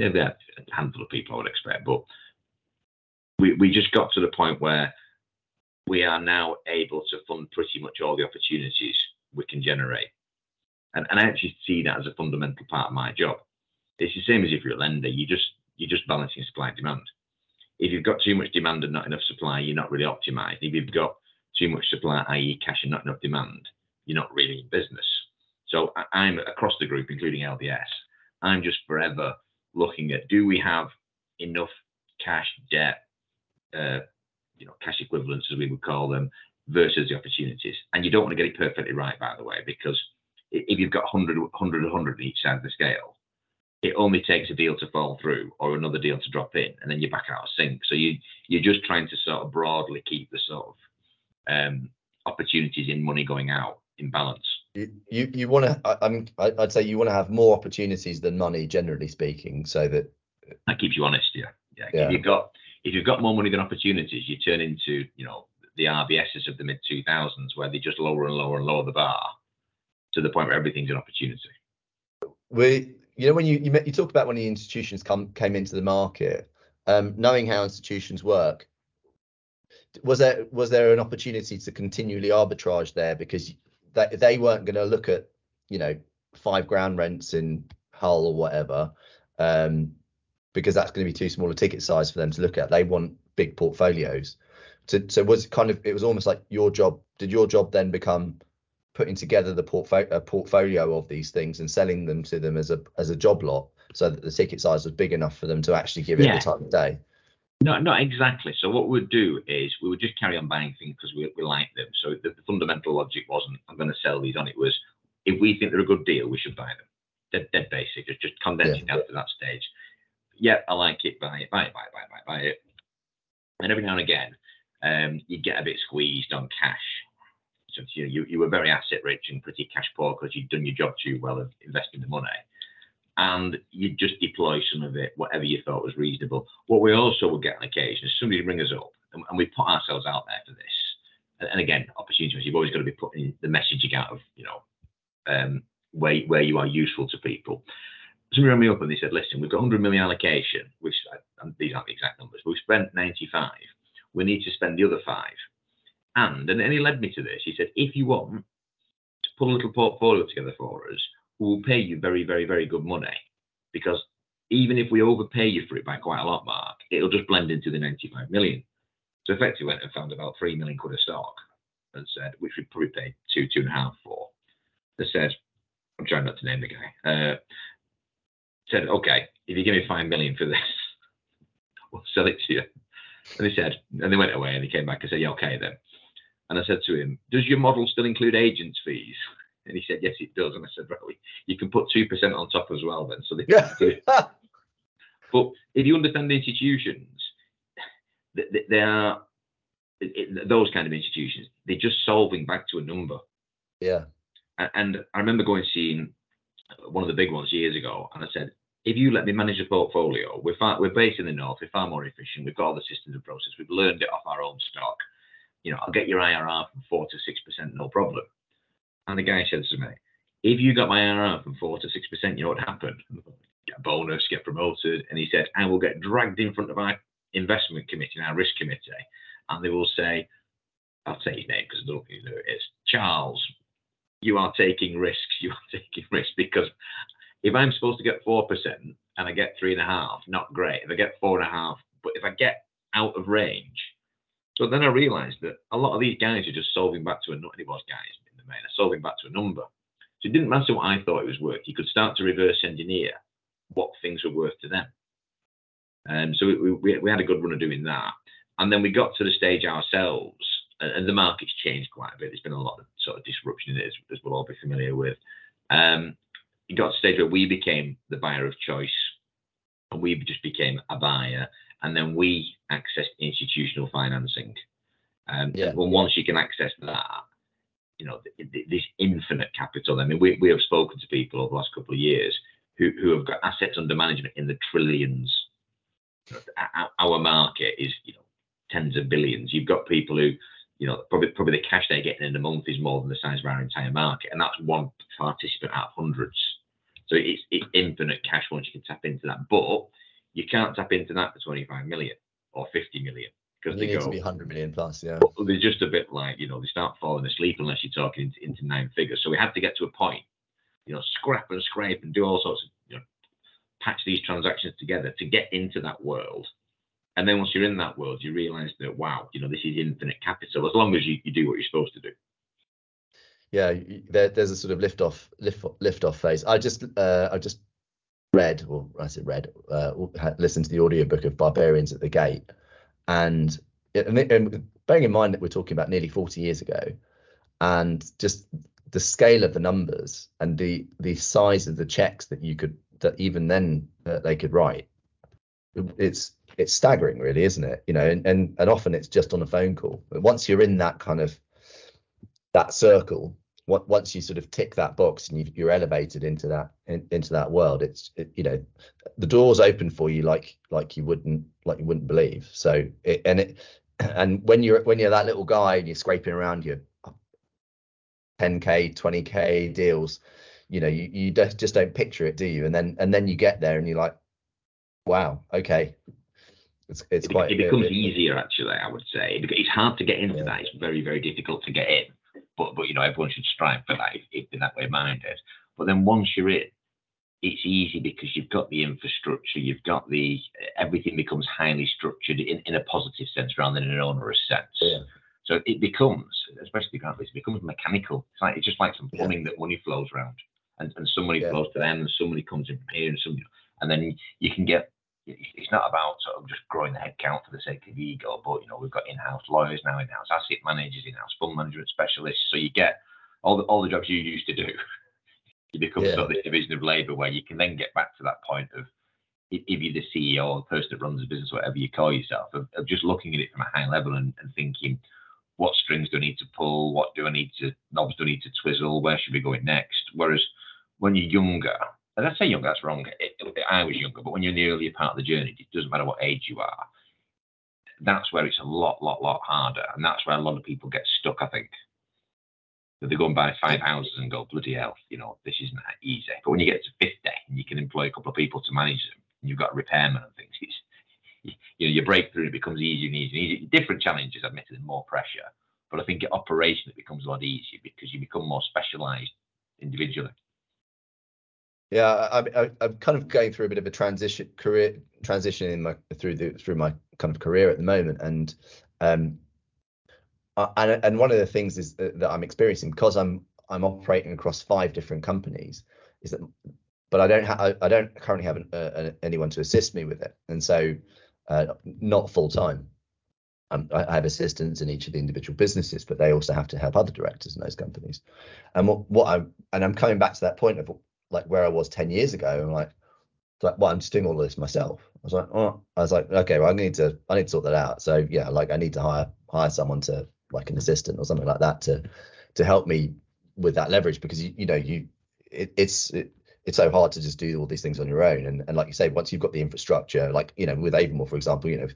are a handful of people I would expect, but we, we just got to the point where we are now able to fund pretty much all the opportunities we can generate. And, and I actually see that as a fundamental part of my job. It's the same as if you're a lender, you just you're just balancing supply and demand. If you've got too much demand and not enough supply, you're not really optimized. If you've got too much supply, i.e., cash and not enough demand, you're not really in business. So I'm across the group, including LDS. I'm just forever looking at do we have enough cash, debt, uh, you know, cash equivalents as we would call them, versus the opportunities. And you don't want to get it perfectly right, by the way, because if you've got 100, 100, 100 each side of the scale, it only takes a deal to fall through or another deal to drop in, and then you're back out of sync. So you you're just trying to sort of broadly keep the sort of um, opportunities in money going out in balance you you, want to I, am I'd say you want to have more opportunities than money generally speaking so that that keeps you honest yeah. Yeah, yeah. if you've got if you've got more money than opportunities you turn into you know the RBSs of the mid 2000s where they just lower and lower and lower the bar to the point where everything's an opportunity. We you know when you you, met, you talk about when the institutions come came into the market um, knowing how institutions work was there was there an opportunity to continually arbitrage there? Because that they weren't going to look at you know five ground rents in Hull or whatever, um, because that's going to be too small a ticket size for them to look at. They want big portfolios. So, so was kind of it was almost like your job. Did your job then become putting together the portfolio portfolio of these things and selling them to them as a as a job lot, so that the ticket size was big enough for them to actually give it yeah. the time of day? No, not exactly. So what we'd do is we would just carry on buying things because we, we like them. So the, the, fundamental logic wasn't I'm going to sell these on. It was if we think they're a good deal, we should buy them. Dead, dead basic. Just just condense yeah. it down to that stage. Yeah, I like it. Buy it. Buy it. Buy it. Buy it. Buy it. Buy it. And every now and again, um, you get a bit squeezed on cash. So you, you, you were very asset rich and pretty cash poor because you'd done your job too well of investing the money and you just deploy some of it, whatever you thought was reasonable. What we also would get on occasion is somebody ring us up, and, and we put ourselves out there for this. And, and again, opportunities. You've always got to be putting the messaging out of you know um, where where you are useful to people. Somebody rang me up and they said, "Listen, we've got 100 million allocation, which and these aren't the exact numbers, but we've spent 95. We need to spend the other five. And and, and he led me to this. He said, "If you want to put a little portfolio together for us." Will pay you very, very, very good money because even if we overpay you for it by quite a lot, Mark, it'll just blend into the 95 million. So effectively went and found about three million quid of stock and said, which we probably paid two, two and a half for. They said, I'm trying not to name the guy. Uh, said, okay, if you give me five million for this, we'll sell it to you. And they said, and they went away and he came back and said, yeah, okay then. And I said to him, does your model still include agents fees? And he said, yes, it does. And I said, right, you can put 2% on top as well then. So they but if you understand the institutions, they are those kind of institutions, they're just solving back to a number. Yeah. And I remember going seeing one of the big ones years ago, and I said, if you let me manage a portfolio, we're far, we're based in the north, we're far more efficient, we've got all the systems and process, we've learned it off our own stock. You know, I'll get your IRR from four to six percent, no problem. And the guy said to me, if you got my IRR from four to six percent, you know what happened? Get a bonus, get promoted. And he said, I will get dragged in front of our investment committee, our risk committee, and they will say, I'll say his name because I don't know who it is. Charles, you are taking risks. You are taking risks because if I'm supposed to get four percent and I get three and a half, not great. If I get four and a half, but if I get out of range, so then I realised that a lot of these guys are just solving back to a. It was guys in the main, are solving back to a number. So it didn't matter what I thought it was worth. You could start to reverse engineer what things were worth to them. Um, so we, we, we had a good run of doing that. And then we got to the stage ourselves, and the market's changed quite a bit. There's been a lot of sort of disruption in it, as, as we'll all be familiar with. Um, it got to the stage where we became the buyer of choice, and we just became a buyer, and then we accessed institutional financing. Um, yeah. And once you can access that, you know, this infinite capital. I mean, we, we have spoken to people over the last couple of years who, who have got assets under management in the trillions. Our market is, you know, tens of billions. You've got people who, you know, probably probably the cash they're getting in a month is more than the size of our entire market, and that's one participant out of hundreds. So it's, it's infinite cash once you can tap into that. But you can't tap into that for 25 million or 50 million because they go, to be 100 million plus. Yeah, they're just a bit like you know they start falling asleep unless you're talking into, into nine figures. So we had to get to a point, you know, scrap and scrape and do all sorts of you know patch these transactions together to get into that world. And then once you're in that world, you realize that wow, you know, this is infinite capital as long as you, you do what you're supposed to do yeah, there, there's a sort of lift off lift lift off phase. I just uh, I just read, or I said read, uh, listened to the audiobook of Barbarians at the Gate, and, and, bearing in mind that we're talking about nearly 40 years ago, and just the scale of the numbers and the the size of the checks that you could that even then uh, they could write, it's it's staggering, really, isn't it? You know, and, and and often it's just on a phone call. But once you're in that kind of that circle, once you sort of tick that box and you, are elevated into that in, into that world it's it, you know the doors open for you like like you wouldn't like you wouldn't believe. So it, and it and when you're when you're that little guy and you're scraping around your 10k 20k deals you know you, you just don't picture it do you? And then and then you get there and you're like wow okay. It's, it's it, quite it becomes it, easier actually i would say. It's hard to get into yeah. that. It's very very difficult to get in but but you know everyone should strive for that if, if they're that way minded. But then once you're in, it's easy because you've got the infrastructure, you've got the everything becomes highly structured in, in a positive sense rather than in an onerous sense. Yeah. So it becomes, especially currently, it becomes mechanical. It's like it's just like some plumbing yeah. that money flows around, and, and some money yeah. flows to them, and some money comes in from here, and some, and then you can get it's not about sort of just growing the headcount for the sake of ego, but you know we've got in-house lawyers now, in-house asset managers, in-house fund management specialists. So you get all the all the jobs you used to do. you become yeah. sort of this division of labour where you can then get back to that point of if you're the CEO or the person that runs the business, whatever you call yourself, of, of just looking at it from a high level and, and, thinking, what strings do I need to pull? What do I need to knobs do I need to twizzle? Where should we go next? Whereas when you're younger, and I say younger, that's wrong. It, it, I was younger, but when you're in the earlier part of the journey, it doesn't matter what age you are. That's where it's a lot, lot, lot harder, and that's where a lot of people get stuck. I think that they go and buy five houses and go bloody hell, you know, this isn't that easy. But when you get to fifty and you can employ a couple of people to manage them, and you've got repairmen and things, it's you know, your breakthrough it becomes easier and easier and easier. Different challenges, admittedly, more pressure, but I think operation it becomes a lot easier because you become more specialised individually. Yeah, I, am kind of going through a bit of a transition career transition in my through the through my kind of career at the moment, and um, and and one of the things is that, I'm experiencing because I'm I'm operating across five different companies is that, but I don't have I, I don't currently have an, uh, anyone to assist me with it, and so uh, not full time. Um, I have assistants in each of the individual businesses, but they also have to help other directors in those companies. And what, what I'm and I'm coming back to that point of like where I was 10 years ago. I'm like, like, well, I'm just doing all this myself. I was like, oh, I was like, okay, well, I need to, I need to sort that out. So yeah, like I need to hire, hire someone to like an assistant or something like that to, to help me with that leverage because you, you know, you, it, it's, it, it's so hard to just do all these things on your own. And, and like you say, once you've got the infrastructure, like, you know, with Avamore, for example, you know,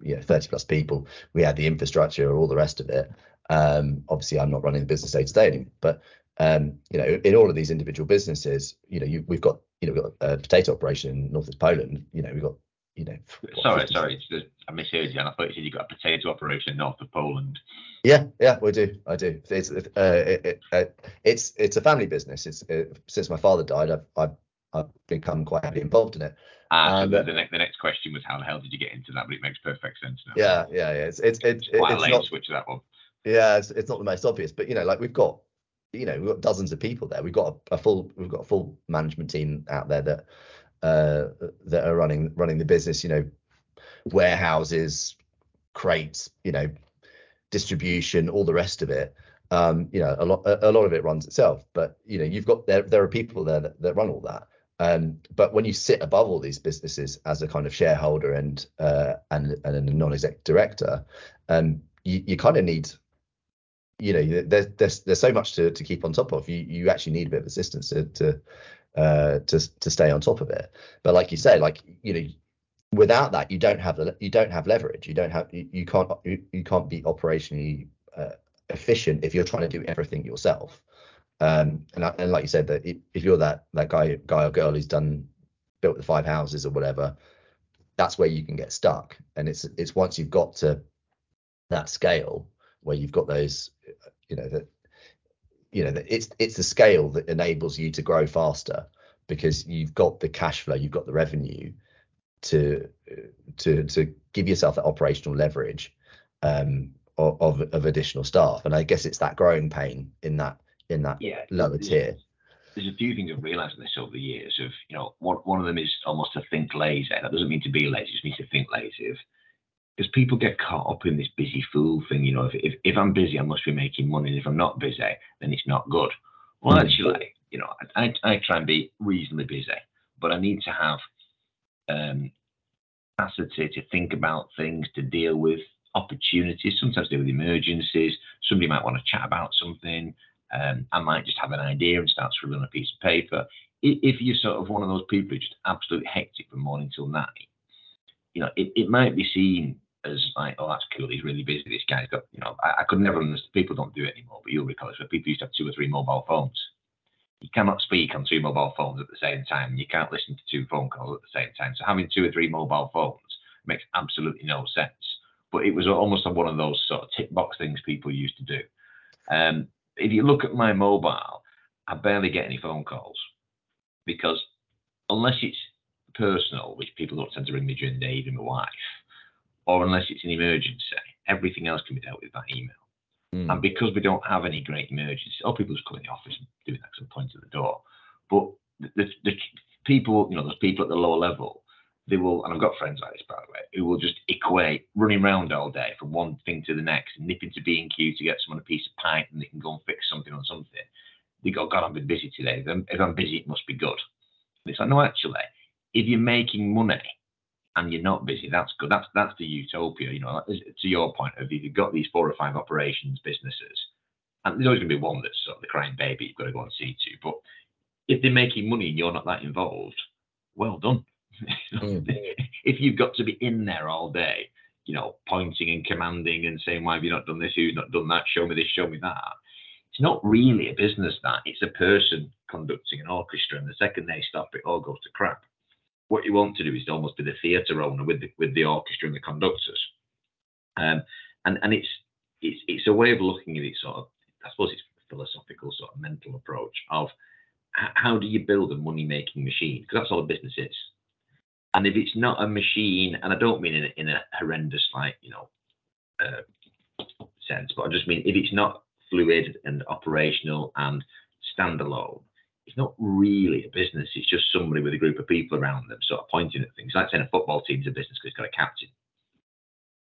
you know, 30 plus people, we had the infrastructure, all the rest of it. Um, obviously I'm not running the business day to day anymore, but um, you know, in all of these individual businesses, you know, you, we've got, you know, we've got a potato operation in North of Poland. You know, we've got, you know. What, sorry, 50... sorry, just, I misheard you. And I thought you said you got a potato operation north of Poland. Yeah, yeah, we do. I do. It's uh, it, it, uh, it's it's a family business. It's uh, since my father died, I've, I've I've become quite heavily involved in it. Ah, so the, the, next the next question was how the hell did you get into that? But it makes perfect sense now. Yeah, yeah, yeah. It's it's it's, it's quite it's not, switch that one. Yeah, it's, it's not the most obvious, but you know, like we've got you know we've got dozens of people there. We've got a, a full we've got a full management team out there that uh that are running running the business. You know, warehouses, crates, you know, distribution, all the rest of it. Um, you know, a lot a, lot of it runs itself, but you know, you've got there there are people there that, that run all that. Um, but when you sit above all these businesses as a kind of shareholder and uh, and and a non-exec director, um, you, you kind of need, you know, there's there's there's so much to, to keep on top of. You you actually need a bit of assistance to to uh, to to stay on top of it. But like you say, like you know, without that, you don't have the you don't have leverage. You don't have you, you can't you, you can't be operationally uh, efficient if you're trying to do everything yourself. Um, and, and like you said, that if you're that that guy guy or girl who's done built the five houses or whatever, that's where you can get stuck. And it's it's once you've got to that scale where you've got those, you know, that you know, that it's it's the scale that enables you to grow faster because you've got the cash flow, you've got the revenue to to to give yourself that operational leverage um, of, of additional staff. And I guess it's that growing pain in that in that yeah, lower tier. There's a few things I've realised in this over the years. Of you know, one one of them is almost to think lazy. That doesn't mean to be lazy; it just means to think lazy. Because people get caught up in this busy fool thing. You know, if, if if I'm busy, I must be making money. And if I'm not busy, then it's not good. Well, hmm. actually, you know, I I try and be reasonably busy, but I need to have um capacity to think about things, to deal with opportunities, sometimes deal with emergencies. Somebody might want to chat about something. Um, I might just have an idea and start scribbling on a piece of paper. If you're sort of one of those people who's just absolutely hectic from morning till night, you know, it, it might be seen as like, oh, that's cool. He's really busy. This guy's got, you know, I, I could never understand. People don't do it anymore, but you'll recall it. People used to have two or three mobile phones. You cannot speak on two mobile phones at the same time. You can't listen to two phone calls at the same time. So having two or three mobile phones makes absolutely no sense. But it was almost one of those sort of tick box things people used to do. Um, if you look at my mobile, I barely get any phone calls because unless it's personal, which people don't tend to ring me during the day, even my wife, or unless it's an emergency, everything else can be dealt with by email. Mm. And because we don't have any great emergencies, or people just come in the office and do that some point at the door. But the, the people, you know, those people at the lower level, they will, and I've got friends like this, by the way, who will just equate running around all day from one thing to the next, nipping to B&Q to get someone a piece of pipe and they can go and fix something on something. They go, God, I've been busy today. If I'm busy, it must be good. And it's like, no, actually, if you're making money and you're not busy, that's good. That's that's the utopia. You know, to your point of you've got these four or five operations businesses, and there's always going to be one that's sort of the crying baby you've got to go and see to. But if they're making money and you're not that involved, well done. mm. if you've got to be in there all day, you know, pointing and commanding and saying, why have you not done this? Who's not done that? Show me this, show me that. It's not really a business that. It's a person conducting an orchestra. And the second they stop, it all goes to crap. What you want to do is to almost be the theatre owner with the, with the orchestra and the conductors. Um, and, and it's, it's, it's a way of looking at it sort of, I suppose it's philosophical sort of mental approach of how do you build a money making machine? Because that's all a business is. And if it's not a machine, and I don't mean in a, in a horrendous like you know uh, sense, but I just mean if it's not fluid and operational and standalone, it's not really a business. It's just somebody with a group of people around them, sort of pointing at things. Like saying a football team's a business because it's got a captain.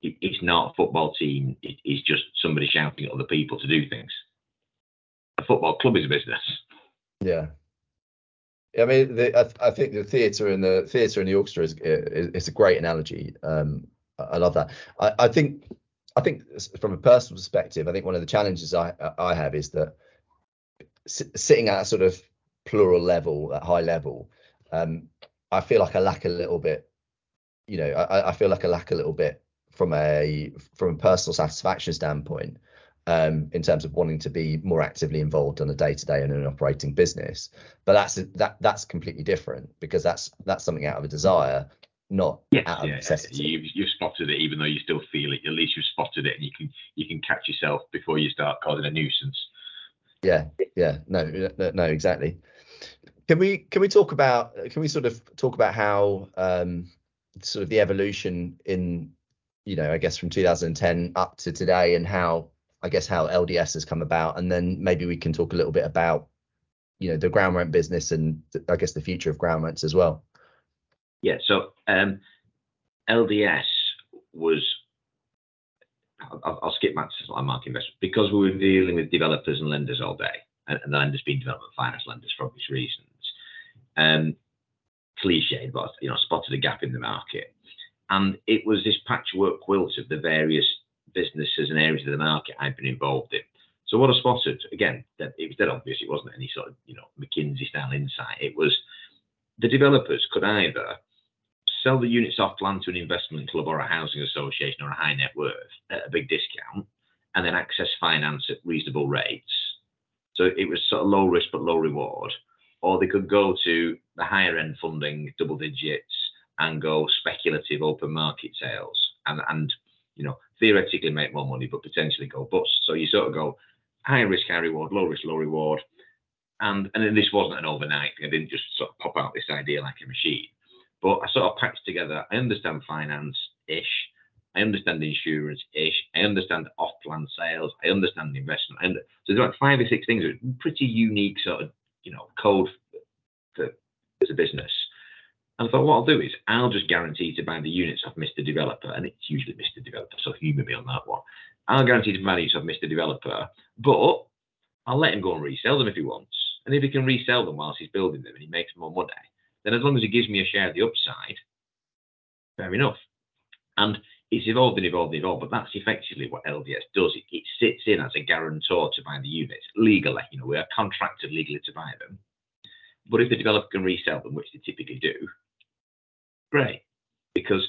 It, it's not a football team. It, it's just somebody shouting at other people to do things. A football club is a business. Yeah. I mean, the, I, I, think the theatre and the theatre and the orchestra is, is, is a great analogy. Um, I, love that. I, I, think I think from a personal perspective, I think one of the challenges I I have is that sitting at a sort of plural level, at high level, um, I feel like I lack a little bit. You know, I, I feel like I lack a little bit from a from a personal satisfaction standpoint um, in terms of wanting to be more actively involved on a day to day in an operating business. But that's that that's completely different because that's that's something out of a desire, not yes, out of yeah, necessity. You, you've spotted it, even though you still feel it. At least you've spotted it, and you can you can catch yourself before you start causing a nuisance. Yeah, yeah, no, no, no, exactly. Can we can we talk about can we sort of talk about how um, sort of the evolution in you know I guess from 2010 up to today and how I guess how LDS has come about, and then maybe we can talk a little bit about, you know, the ground rent business and I guess the future of ground rents as well. Yeah. So um, LDS was. I'll, I'll skip like market investment because we were dealing with developers and lenders all day, and, and the lenders being development finance lenders for obvious reasons. Um, cliched, but you know, spotted a gap in the market, and it was this patchwork quilt of the various businesses and areas of the market I've been involved in. So what I spotted, again, that it was dead obvious. It wasn't any sort of, you know, McKinsey style insight. It was the developers could either sell the units off land to an investment club or a housing association or a high net worth at a big discount and then access finance at reasonable rates. So it was sort of low risk but low reward. Or they could go to the higher end funding, double digits, and go speculative open market sales and, and you know, theoretically make more money, but potentially go bust. So you sort of go high risk, high reward, low risk, low reward. And and this wasn't an overnight thing. I didn't just sort of pop out this idea like a machine. But I sort of packed together, I understand finance ish, I understand insurance ish, I understand off plan sales, I understand investment. And so there's like five or six things, that are pretty unique sort of, you know, code for, as a business. And I thought, what I'll do is I'll just guarantee to buy the units off Mr. Developer, and it's usually Mr. Developer, so humour me on that one. I'll guarantee to buy the units off Mr. Developer, but I'll let him go and resell them if he wants. And if he can resell them whilst he's building them and he makes more money, then as long as it gives me a share of the upside, fair enough. And it's evolved and evolved and evolved, but that's effectively what LDS does. It, it sits in as a guarantor to buy the units legally. You know, we are contracted legally to buy them. But if the developer can resell them, which they typically do, great. Because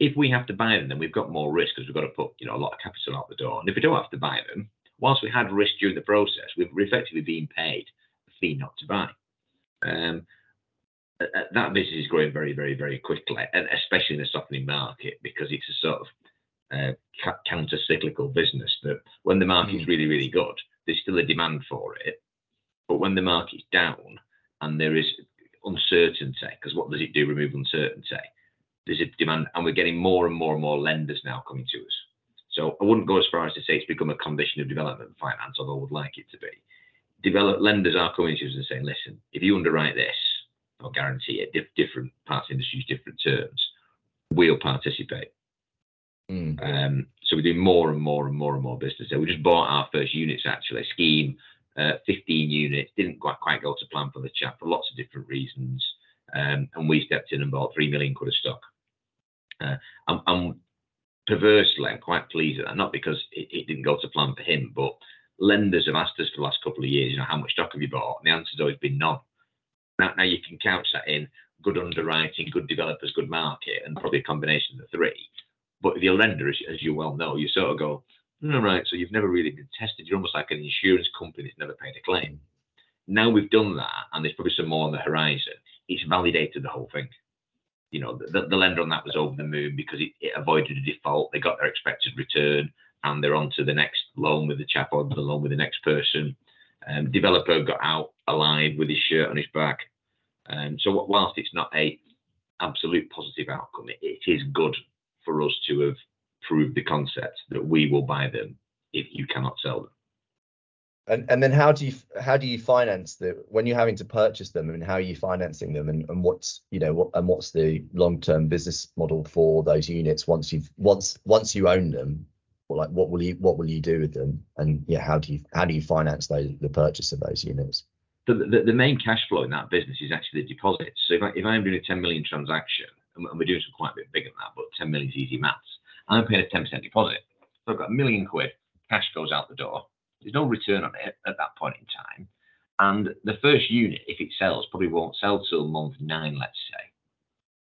if we have to buy them, then we've got more risk because we've got to put you know a lot of capital out the door. And if we don't have to buy them, whilst we had risk during the process, we've effectively been paid a fee not to buy. Um, that business is growing very, very, very quickly, and especially in the softening market because it's a sort of uh, counter-cyclical business that when the market's mm. really, really good, there's still a demand for it. But when the market's down and there is uncertainty, because what does it do? Remove uncertainty. There's a demand, and we're getting more and more and more lenders now coming to us. So I wouldn't go as far as to say it's become a condition of development finance, although I would like it to be. Develop lenders are coming to us and saying, listen, if you underwrite this, I'll guarantee it, different parts of industries, different terms, we'll participate. Mm. Um, so we're doing more and more and more and more business. So we just bought our first units actually, scheme uh, 15 units. Didn't quite, quite go to plan for the chap for lots of different reasons. Um, and we stepped in and bought 3 million quid of stock. Uh, I'm, I'm, perversely, I'm quite pleased at that, not because it, it, didn't go to plan for him, but lenders have asked us for the last couple of years, you know, how much stock have you bought? And the answer's always been none. Now, now you can couch that in good underwriting, good developers, good market, and probably a combination of the three. But a lender, as, as you well know, you sort of go, all right, so you've never really been tested. You're almost like an insurance company that's never paid a claim. Now we've done that, and there's probably some more on the horizon. It's validated the whole thing. You know, the, the lender on that was over the moon because it, it, avoided a default. They got their expected return, and they're on to the next loan with the chap or the loan with the next person. Um, developer got out alive with his shirt on his back. Um, so whilst it's not a absolute positive outcome, it, it is good for us to have proved the concept that we will buy them if you cannot sell them. And and then how do you how do you finance the when you're having to purchase them and how are you financing them and, and what's you know what and what's the long term business model for those units once you've once once you own them like what will you what will you do with them and yeah how do you how do you finance those the purchase of those units? The, the main cash flow in that business is actually the deposits. So if, I, if I'm doing a 10 million transaction, and we're doing some quite a bit bigger than that, but 10 million is easy maths I'm paying a 10% deposit. So I've got a million quid, cash goes out the door. There's no return on it at that point in time. And the first unit, if it sells, probably won't sell till month nine, let's say.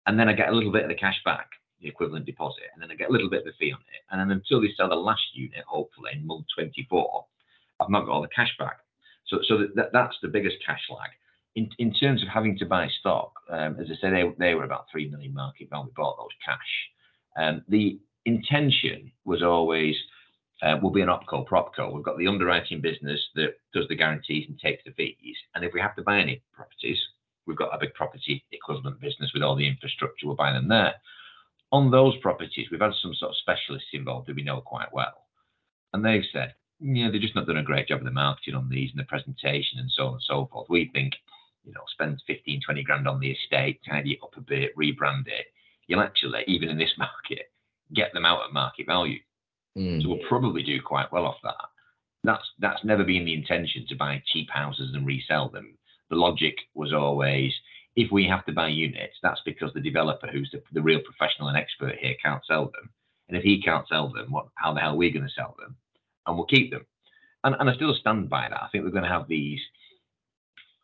And then I get a little bit of the cash back. The equivalent deposit, and then I get a little bit of a fee on it. And then until they sell the last unit, hopefully in month 24, I've not got all the cash back. So, so that, that's the biggest cash lag. In, in terms of having to buy stock, um, as I say, they, they were about 3 million market value. We bought those cash. Um, the intention was always uh, we'll be an opco propco. We've got the underwriting business that does the guarantees and takes the fees. And if we have to buy any properties, we've got a big property equivalent business with all the infrastructure. We'll buy them there. On those properties, we've had some sort of specialists involved that we know quite well. And they've said, yeah, they're just not doing a great job of the marketing on these and the presentation and so on and so forth. We think, you know, spend 15, 20 grand on the estate, tidy it up a bit, rebrand it. You'll actually, even in this market, get them out at market value. Mm. So we'll probably do quite well off that. That's that's never been the intention to buy cheap houses and resell them. The logic was always if we have to buy units, that's because the developer, who's the, the real professional and expert here, can't sell them. And if he can't sell them, what how the hell are we going to sell them? And we'll keep them. And, and I still stand by that. I think we're going to have these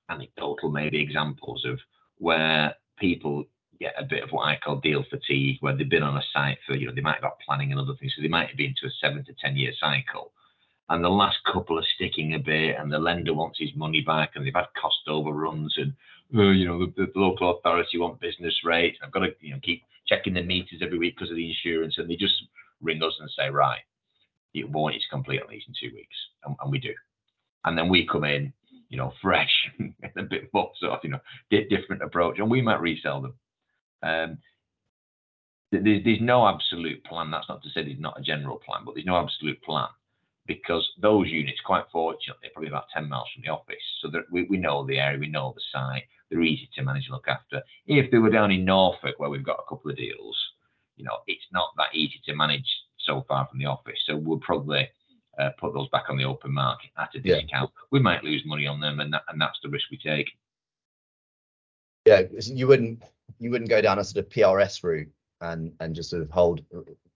anecdotal maybe examples of where people get a bit of what I call deal fatigue, where they've been on a site for, you know, they might have got planning and other things, so they might have been to a seven to 10 year cycle. And the last couple are sticking a bit, and the lender wants his money back, and they've had cost overruns, and uh, you know the, the, local authority want business rates. I've got to you know keep checking the meters every week because of the insurance, and they just ring us and say, right, you want it to complete on these in two weeks, and, and we do. And then we come in, you know, fresh, a bit more sort of, you know, different approach, and we might resell them. Um, there's, there's no absolute plan. That's not to say there's not a general plan, but there's no absolute plan because those units, quite fortunately, are probably about 10 miles from the office. So we, we know the area, we know the site, they're easy to manage and look after. If they were down in Norfolk, where we've got a couple of deals, you know, it's not that easy to manage so far from the office. So we'll probably uh, put those back on the open market at a discount. Yeah. We might lose money on them, and that, and that's the risk we take. Yeah, you wouldn't you wouldn't go down a sort of PRS route and and just sort of hold,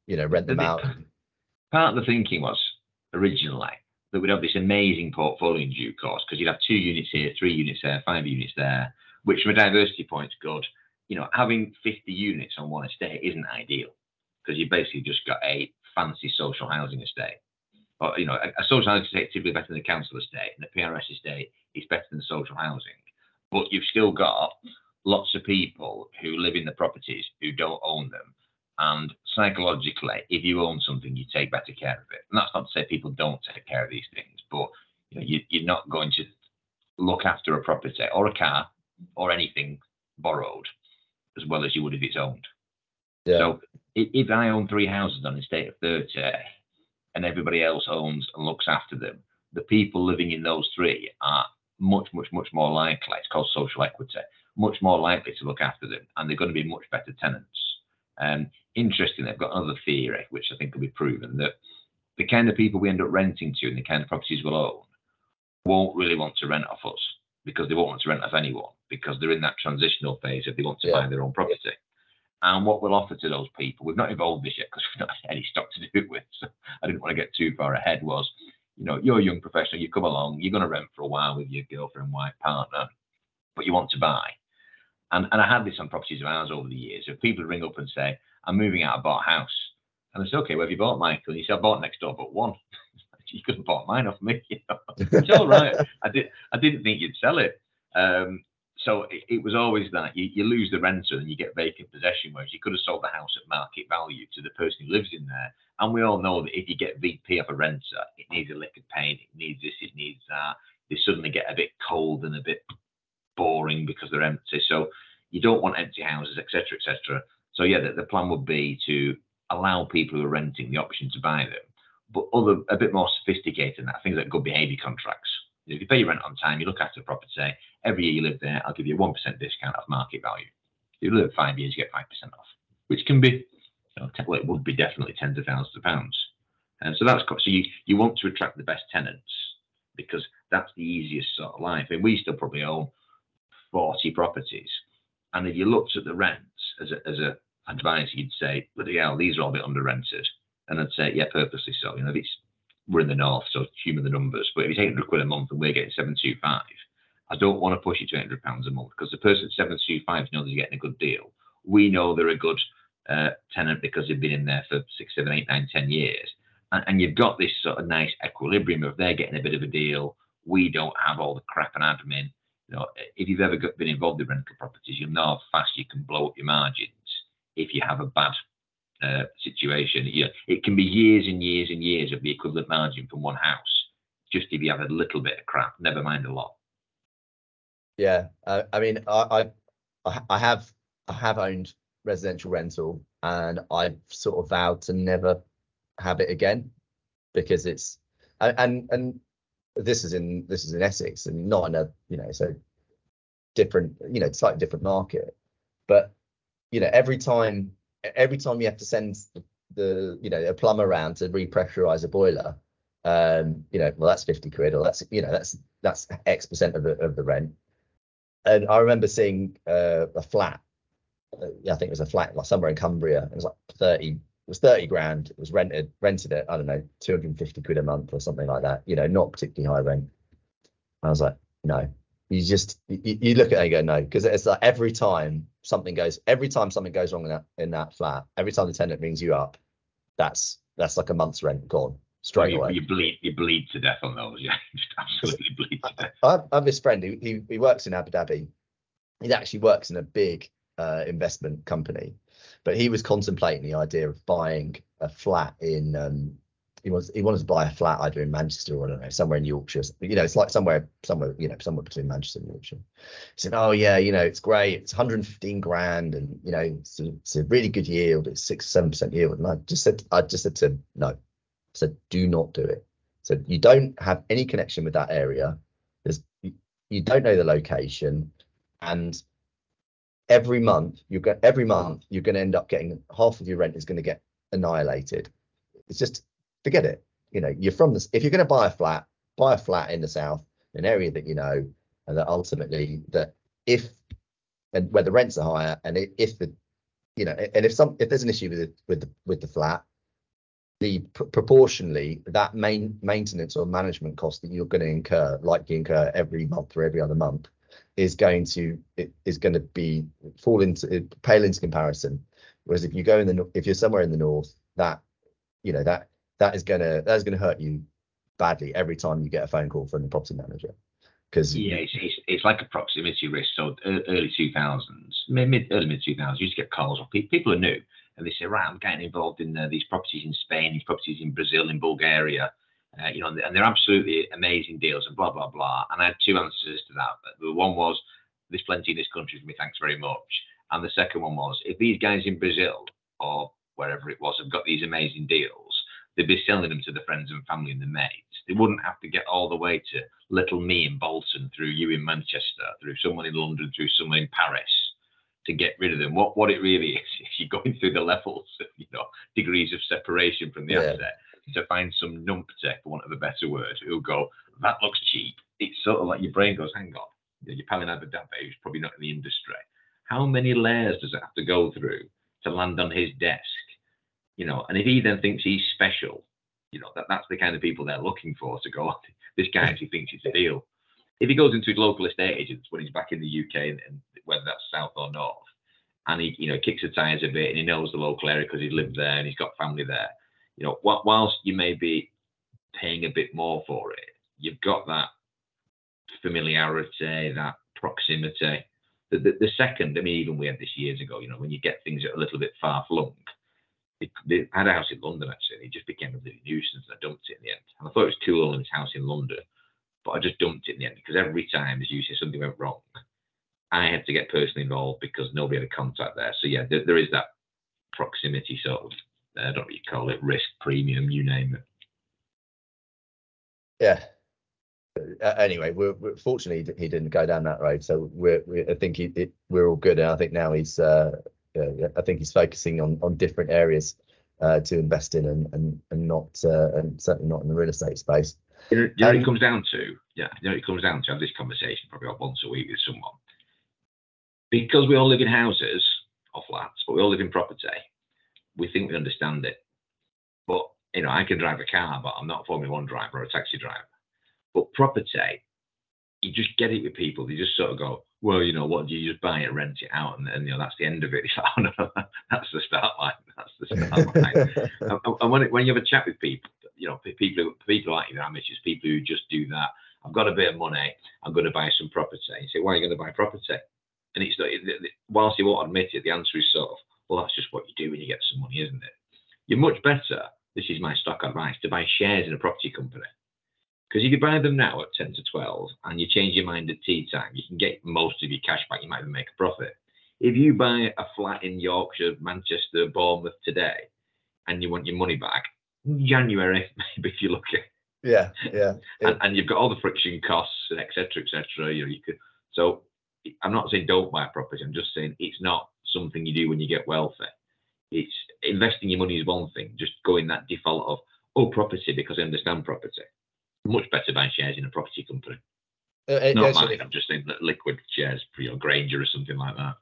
you know, rent them out. Part of the thinking was originally that we'd have this amazing portfolio in due course because you'd have two units here, three units there, five units there, which from a diversity point is good. You know, having 50 units on one estate isn't ideal because you've basically just got a fancy social housing estate. Or, you know, a, a social housing estate is typically better than a council estate, and a PRS estate is better than social housing. But you've still got lots of people who live in the properties who don't own them. And psychologically, if you own something, you take better care of it. And that's not to say people don't take care of these things, but you know, you, you're not going to look after a property or a car or anything borrowed as well as you would if it's owned. Yeah. So if I own three houses on a estate of 30 and everybody else owns and looks after them, the people living in those three are much, much, much more likely, it's called social equity, much more likely to look after them and they're going to be much better tenants. Um, interestingly, I've got another theory, which I think will be proven, that the kind of people we end up renting to and the kind of properties we'll own won't really want to rent off us because they won't want to rent off anyone because they're in that transitional phase if they want to yeah. buy their own property. And what we'll offer to those people, we've not evolved this yet because we've not had any stock to do it with, so I didn't want to get too far ahead. Was you know, you're a young professional, you come along, you're going to rent for a while with your girlfriend, wife, partner, but you want to buy. And, and I had this on properties of ours over the years. If people ring up and say, I'm moving out, I bought a house. And I said, okay, where have you bought, Michael? And you say, I bought next door, but one. you could have bought mine off me. You know? it's all right. I, did, I didn't think you'd sell it. Um, so it, it, was always that you, you, lose the renter and you get vacant possession, whereas you could have sold the house at market value to the person who lives in there. And we all know that if you get VP off a renter, it needs a lick of paint, it needs this, it needs that. They suddenly get a bit cold and a bit boring because they're empty. So you don't want empty houses, etc., etc. So yeah, the, the, plan would be to allow people who are renting the option to buy them, but other a bit more sophisticated than that, things like good behaviour contracts. If you pay your rent on time, you look after the property. Every year you live there, I'll give you a one percent discount off market value. If you live five years, you get five percent off, which can be, you know, well, it would be definitely tens of thousands of pounds. And so that's so you you want to attract the best tenants because that's the easiest sort of life. And we still probably own 40 properties. And if you looked at the rents as a, as a advisor, you'd say, bloody hell, these are all a bit under rented. And I'd say, yeah, purposely so. You know, if it's we're in the north, so humour the numbers. But if it's 800 quid a month and we're getting 725, I don't want to push it to 800 pounds a month because the person at 725 knows they're getting a good deal. We know they're a good uh, tenant because they've been in there for six, seven, eight, nine, ten years. And, and you've got this sort of nice equilibrium of they're getting a bit of a deal. We don't have all the crap and admin. You know, if you've ever been involved in rental properties, you'll know how fast you can blow up your margins if you have a bad uh, situation. You know, it can be years and years and years of the equivalent margin from one house, just if you have a little bit of crap, never mind a lot. Yeah, uh, I mean, I, I I have I have owned residential rental, and I've sort of vowed to never have it again because it's and and this is in this is in Essex and not in a you know so different you know slightly different market, but you know every time every time you have to send the, the you know a plumber around to repressurize a boiler, um, you know well that's fifty quid or that's you know that's that's X percent of the of the rent. And I remember seeing uh, a flat uh, I think it was a flat like somewhere in Cumbria. It was like 30, it was 30 grand. It was rented, rented at, I don't know, 250 quid a month or something like that, you know, not particularly high rent. I was like, no, you just, you, you look at it and go, no, because it's like every time something goes, every time something goes wrong in that, in that flat, every time the tenant rings you up, that's, that's like a month's rent gone straight you, away. You bleed, you bleed to death on those. Yeah, just absolutely bleed to death. I, I have this friend who he, he works in Abu Dhabi. He actually works in a big uh, investment company, but he was contemplating the idea of buying a flat in. Um, he was he wanted to buy a flat either in Manchester or I don't know somewhere in Yorkshire. You know, it's like somewhere somewhere you know somewhere between Manchester and Yorkshire. He said, "Oh yeah, you know, it's great. It's 115 grand, and you know, it's a, it's a really good yield. It's six seven percent yield." And I just said, I just said to him, "No," I said, "Do not do it." So you don't have any connection with that area. There's you, you don't know the location, and every month you're going every month you're going to end up getting half of your rent is going to get annihilated. It's just forget it. You know, you're from this. If you're going to buy a flat, buy a flat in the south, an area that you know, and that ultimately that if and where the rents are higher, and if the you know, and if some if there's an issue with the with the with the flat, the pr- proportionally that main maintenance or management cost that you're going to incur, like you incur every month or every other month, is going to it is going to be fall into pale into comparison. Whereas if you go in the if you're somewhere in the north, that you know that that is gonna that is gonna hurt you badly every time you get a phone call from the property manager. Because yeah, it's, it's, it's like a proximity risk. So early 2000s, mid early mid 2000s, you used to get calls of people, people are new and they say, right, I'm getting involved in uh, these properties in Spain, these properties in Brazil, in Bulgaria. Uh, you know, and they're absolutely amazing deals and blah blah blah. And I had two answers to that. The one was, "There's plenty in this country for me, thanks very much." And the second one was, if these guys in Brazil or wherever it was have got these amazing deals, they'd be selling them to the friends and family and the mates. They wouldn't have to get all the way to little me in Bolton, through you in Manchester, through someone in London, through someone in Paris to get rid of them. What what it really is, if you're going through the levels of you know degrees of separation from the yeah. asset, to find some numpty, for want of a better word, who'll go, that looks cheap. It's sort of like your brain goes, hang on, you're paying Abu Dhabi, who's probably not in the industry. How many layers does it have to go through to land on his desk? You know, and if he then thinks he's special, you know, that, that's the kind of people they're looking for to go, this guy actually thinks it's a deal. If he goes into his local estate agents when he's back in the UK, and, and whether that's south or north, and he, you know, kicks the tires a bit and he knows the local area because he's lived there and he's got family there, you know, whilst you may be paying a bit more for it, you've got that familiarity, that proximity. The, the, the, second, I mean, even we had this years ago, you know, when you get things a little bit far flung. They, had a house in London actually, it just became a really nuisance. And I dumped it in the end. And I thought it was cool in this house in London, but I just dumped it in the end because every time, as you say, something went wrong, I had to get personally involved because nobody had a contact there. So yeah, there, there is that proximity sort of I don't know what you call it, risk premium, you name it. Yeah. Uh, anyway, we're, we're, fortunately he didn't go down that road, so we're, we, I think he, it, we're all good, and I think now he's uh, uh, I think he's focusing on on different areas uh, to invest in, and and and not uh, and certainly not in the real estate space. You know, you know um, it comes down to yeah, you know it comes down to have this conversation probably once a week with someone because we all live in houses or flats, but we all live in property we think we understand it. But you know, I can drive a car, but I'm not a Formula One driver or a taxi driver. But property, you just get it with people. They just sort of go, well, you know, what do you just buy it, rent it out, and, and you know that's the end of it. It's like, oh no, that's the start line. That's the start line. and, and when it, when you have a chat with people, you know, people people like you, amateurs, people who just do that. I've got a bit of money. I'm going to buy some property. You say, why are you going to buy property? And it's not, whilst he won't admit it, the answer is sort of, well, that's just what you do when you get some money, isn't it? You're much better. This is my stock advice to buy shares in a property company because if you buy them now at 10 to 12 and you change your mind at tea time, you can get most of your cash back. You might even make a profit. If you buy a flat in Yorkshire, Manchester, Bournemouth today, and you want your money back, January, maybe if you're lucky. Yeah, yeah. And, and you've got all the friction costs, etc., etc. You know, you could. So I'm not saying don't buy a property. I'm just saying it's not something you do when you get wealthy. It's investing your money is one thing. Just going that default of oh property because I understand property much better buying shares in a property company. Uh, Not mine. I'm just saying liquid shares for your Grainger or something like that.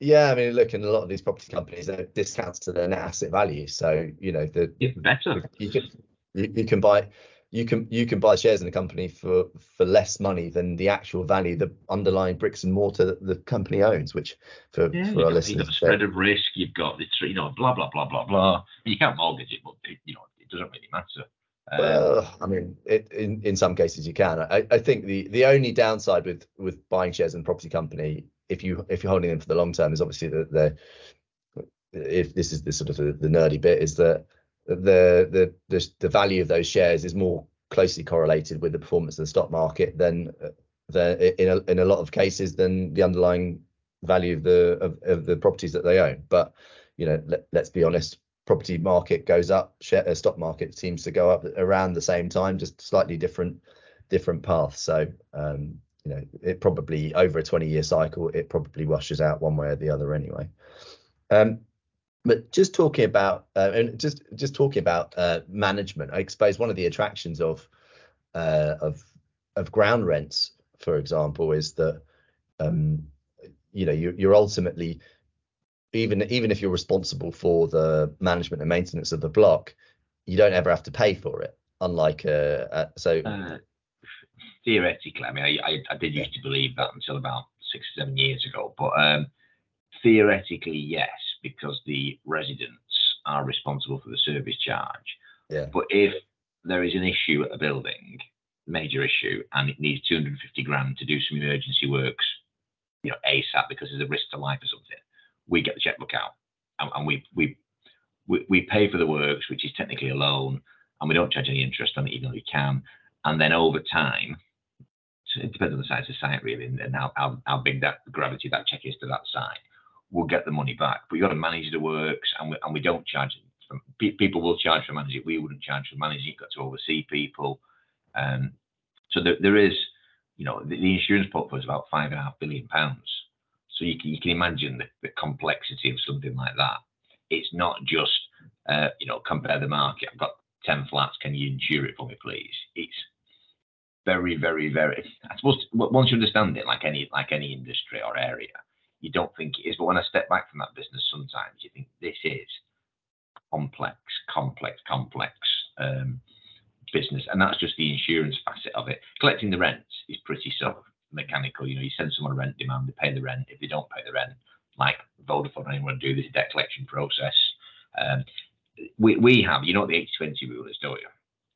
Yeah, I mean, look, in a lot of these property companies, they're discounts to their net asset value. So you know, the yeah, better. You can you, you, can buy you can you can buy shares in a company for for less money than the actual value, the underlying bricks and mortar that the company owns. Which for yeah, for our got, listeners, you've got the spread of risk. You've got the you know blah blah blah blah blah. You can't mortgage it, but it, you know it doesn't really matter. Um, well, I mean, it, in in some cases you can. I, I think the the only downside with with buying shares in a property company, if you if you're holding them for the long term, is obviously that the if this is the sort of the, the nerdy bit, is that the, the the the value of those shares is more closely correlated with the performance of the stock market than the in a, in a lot of cases than the underlying value of the of, of the properties that they own. But you know, let, let's be honest, property market goes up, uh, stock market seems to go up around the same time, just slightly different different paths. So um, you know, it probably over a 20 year cycle, it probably washes out one way or the other anyway. But just talking about uh, and just just talking about uh, management, I suppose one of the attractions of uh, of of ground rents, for example, is that um, you know you, you're ultimately even even if you're responsible for the management and maintenance of the block, you don't ever have to pay for it. Unlike uh, uh so uh, theoretically, I mean, I, I, I, did used to believe that until about six or seven years ago, but um, theoretically, yes, because the residents are responsible for the service charge. Yeah. But if there is an issue at a building, major issue, and it needs 250 grand to do some emergency works, you know, ASAP because there's a risk to life or something, we get the checkbook out and, and we, we, we, we pay for the works, which is technically a loan, and we don't charge any interest on it, even though we can. And then over time, so it depends on the size of the site really, and, and how, how, how big that gravity that check is to that site. We'll get the money back, but you got to manage the works, and we, and we don't charge. People will charge for managing. We wouldn't charge for managing You've Got to oversee people. Um, so there, there is, you know, the, the insurance portfolio is about five and a half billion pounds. So you can, you can imagine the, the complexity of something like that. It's not just, uh, you know, compare the market. I've got 10 flats. Can you insure it for me, please? It's very, very, very. I suppose once you understand it, like any like any industry or area, you don't think it is. But when I step back from that business, sometimes you think this is complex, complex, complex um, business, and that's just the insurance facet of it. Collecting the rents is pretty sort of mechanical. You know, you send someone a rent demand, they pay the rent. If they don't pay the rent, like Vodafone, anyone do this debt collection process. Um, we, we have, you know what the 80-20 rule is, don't you?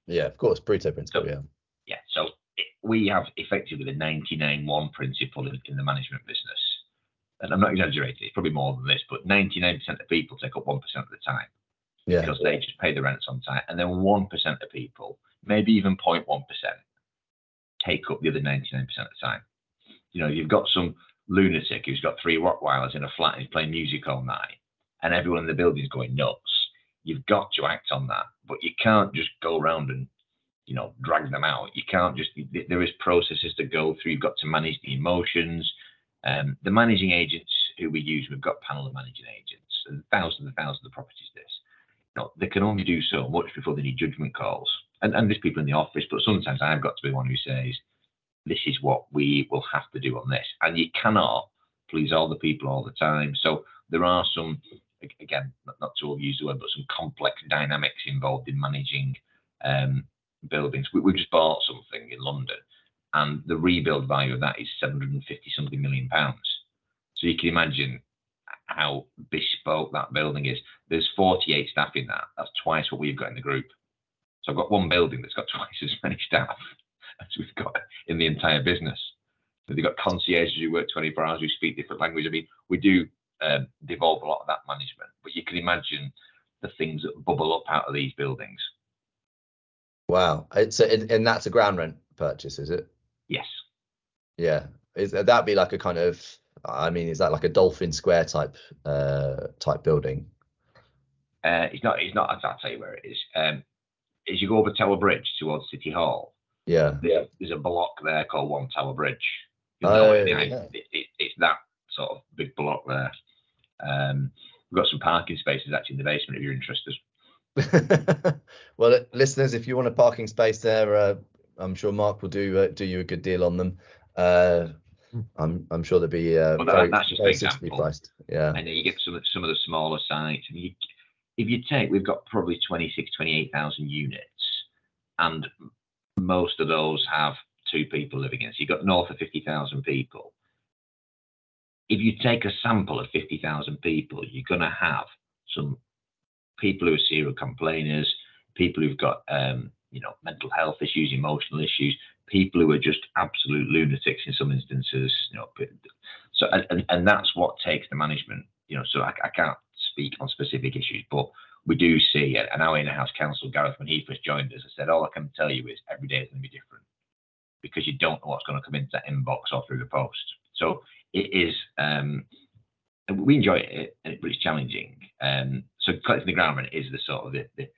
Yeah, of course, Pareto principle, so, yeah. Yeah, so it, we have effectively the 99-1 principle in, in the management business. And I'm not exaggerating, it's probably more than this, but 99% of people take up 1% of the time. Yeah. Because they just pay the rents on time. And then 1% of people, maybe even 0.1%, take up the other 99% of the time. You know, you've got some lunatic who's got three Rottweilers in a flat and he's playing music all night, and everyone in the building is going nuts. You've got to act on that, but you can't just go around and you know drag them out. You can't just. There is processes to go through. You've got to manage the emotions. Um, the managing agents who we use, we've got panel of managing agents, and thousands and thousands of properties. This, you know, they can only do so much before they need judgment calls and, and there's people in the office, but sometimes I've got to be one who says, this is what we will have to do on this. And you cannot please all the people all the time. So there are some, again, not to overuse the word, but some complex dynamics involved in managing um, buildings. We, we just bought something in London and the rebuild value of that is 750 something million pounds. So you can imagine how bespoke that building is. There's 48 staff in that. That's twice what we've got in the group. So I've got one building that's got twice as many staff as we've got in the entire business. So they've got concierges who work 24 hours who speak different language. I mean, we do um, devolve a lot of that management, but you can imagine the things that bubble up out of these buildings. Wow. So, and that's a ground rent purchase, is it? Yes. Yeah. Is that be like a kind of? I mean, is that like a Dolphin Square type uh, type building? Uh, it's not. It's not. I'll tell you where it is. Um, as you go over Tower Bridge towards City Hall, yeah, there, there's a block there called One Tower Bridge. Oh, it, yeah. it, it, it's that sort of big block there. Um, we've got some parking spaces actually in the basement if you're interested. well, listeners, if you want a parking space there, uh, I'm sure Mark will do uh, do you a good deal on them. Uh, I'm I'm sure they'll be uh, well, very, that's just very an example. priced. Yeah. And then you get some of some of the smaller sites. And you, if you take, we've got probably 26, 28,000 units, and most of those have two people living in. So you've got north of 50,000 people. If you take a sample of 50,000 people, you're going to have some people who are serial complainers, people who've got um, you know mental health issues, emotional issues, people who are just absolute lunatics in some instances. You know, so and, and that's what takes the management. You know, so I, I can't speak on specific issues, but we do see, and our in-house counsel Gareth, when he first joined us, I said, all I can tell you is every day is going to be different because you don't know what's going to come into that inbox or through the post. So it is. Um, we enjoy it, but it's challenging. Um, so collecting the ground rent is the sort of the, the,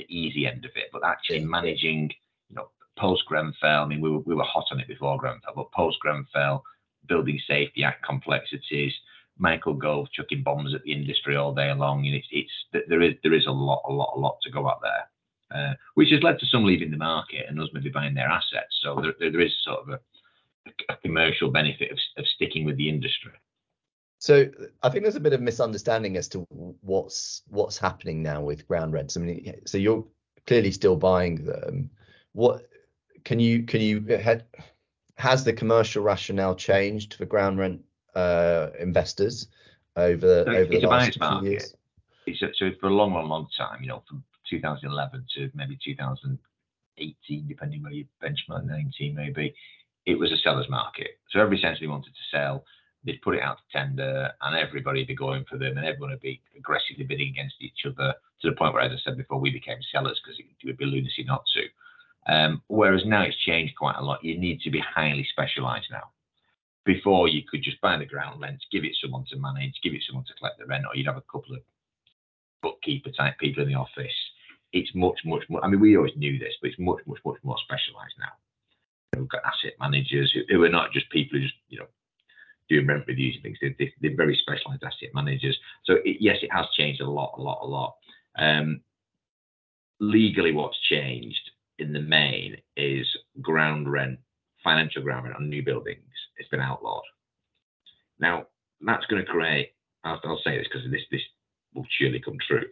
the easy end of it, but actually managing, you know, post Grenfell. I mean, we were we were hot on it before Grenfell, but post Grenfell, Building Safety Act complexities, Michael Gove chucking bombs at the industry all day long. And it's it's there is there is a lot a lot a lot to go out there. Uh, which has led to some leaving the market and us maybe buying their assets. So there, there is sort of a, a commercial benefit of, of sticking with the industry. So I think there's a bit of misunderstanding as to what's what's happening now with ground rents. I mean, so you're clearly still buying them. What can you can you has the commercial rationale changed for ground rent uh, investors over so over the last few years? It's, so for a long, long, long time, you know, from 2011 to maybe 2018, depending where you benchmark 19 maybe, it was a seller's market. So every essentially wanted to sell they'd put it out to tender and everybody would be going for them and everyone would be aggressively bidding against each other to the point where, as I said before, we became sellers because it would be lunacy not to. Um, whereas now it's changed quite a lot. You need to be highly specialised now. Before you could just buy the ground rent, give it someone to manage, give it someone to collect the rent, or you'd have a couple of bookkeeper type people in the office. It's much, much more. I mean, we always knew this, but it's much, much, much more specialised now. We've got asset managers who, who are not just people who just, you know, doing rent reviews and things. They're, they're very specialised asset managers. So it, yes, it has changed a lot, a lot, a lot. Um, legally, what's changed in the main is ground rent, financial ground rent on new buildings. It's been outlawed. Now that's going to create. I'll, I'll say this because this this will surely come true.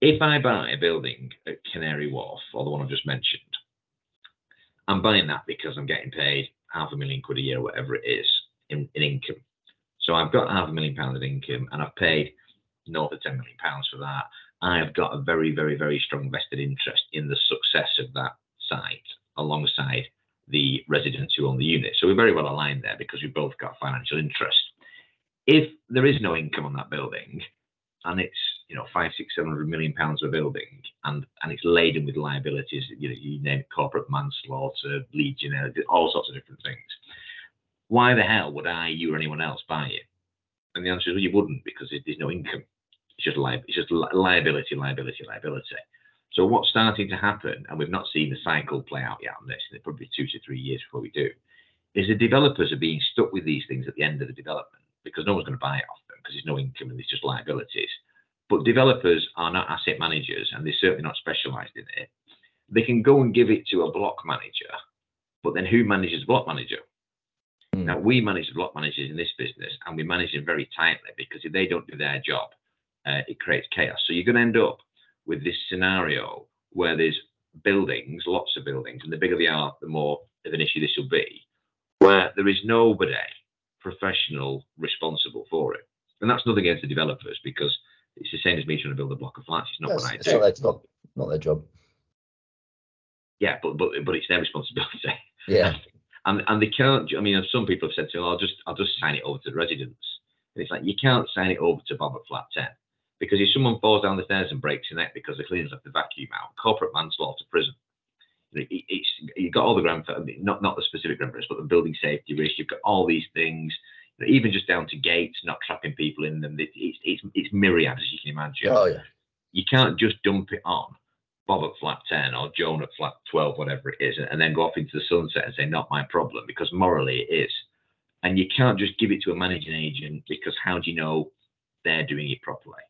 If I buy a building at Canary Wharf or the one I've just mentioned, I'm buying that because I'm getting paid half a million quid a year, whatever it is, in, in income. So I've got half a million pounds of income and I've paid north of 10 million pounds for that. I have got a very, very, very strong vested interest in the success of that site alongside the residents who own the unit. So we're very well aligned there because we've both got financial interest. If there is no income on that building and it's you know five, six, seven hundred million pounds of building and and it's laden with liabilities, you know, you name it, corporate manslaughter, legionnaire, all sorts of different things why the hell would I, you, or anyone else buy it? And the answer is, well, you wouldn't because there's no income. It's just, li- it's just li- liability, liability, liability. So what's starting to happen, and we've not seen the cycle play out yet on this, and it's probably two to three years before we do, is the developers are being stuck with these things at the end of the development because no one's going to buy it off them because there's no income and there's just liabilities. But developers are not asset managers and they're certainly not specialised in it. They can go and give it to a block manager, but then who manages the block manager? Mm. Now, we manage the block managers in this business and we manage them very tightly because if they don't do their job, uh, it creates chaos. So you're going to end up with this scenario where there's buildings, lots of buildings, and the bigger they are, the more of an issue this will be, where there is nobody professional responsible for it. And that's nothing against the developers because it's the same as me trying to build a block of flats. It's not That's- what I do. not, their- not, not their job. Yeah, but but but it's their responsibility. Yeah. and and they can't. I mean, some people have said to me, oh, "I'll just I'll just sign it over to the residents." And it's like you can't sign it over to Bob at flat ten because if someone falls down the stairs and breaks their neck because the cleaners left the vacuum out, corporate manslaughter, prison. You know, it- It's you've got all the ground, not not the specific ground but the building safety risk. You've got all these things, you know, even just down to gates, not trapping people in them. It- It's it's it's myriad as you can imagine Oh yeah. you can't just dump it on Bob at flat 10 or Joan at flat 12, whatever it is, and then go off into the sunset and say, not my problem, because morally it is. And you can't just give it to a managing agent because how do you know they're doing it properly?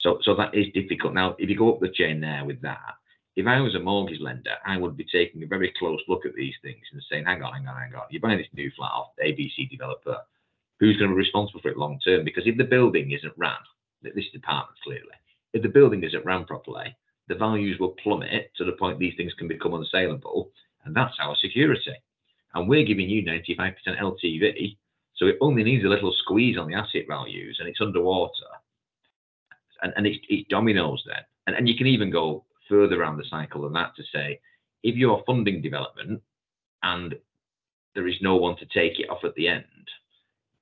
So, so that is difficult. Now, if you go up the chain there with that, if I was a mortgage lender, I would be taking a very close look at these things and saying, hang on, hang on, hang on. You're buying this new flat off ABC developer. Who's going to be responsible for it long term? Because if the building isn't ran, this is apartments clearly, if the building isn't ran properly, the values will plummet to the point these things can become unsaleable, and that's our security. And we're giving you 95% LTV, so it only needs a little squeeze on the asset values, and it's underwater, and and it's, dominoes then. And and you can even go further around the cycle than that to say, if you're funding development and there is no one to take it off at the end,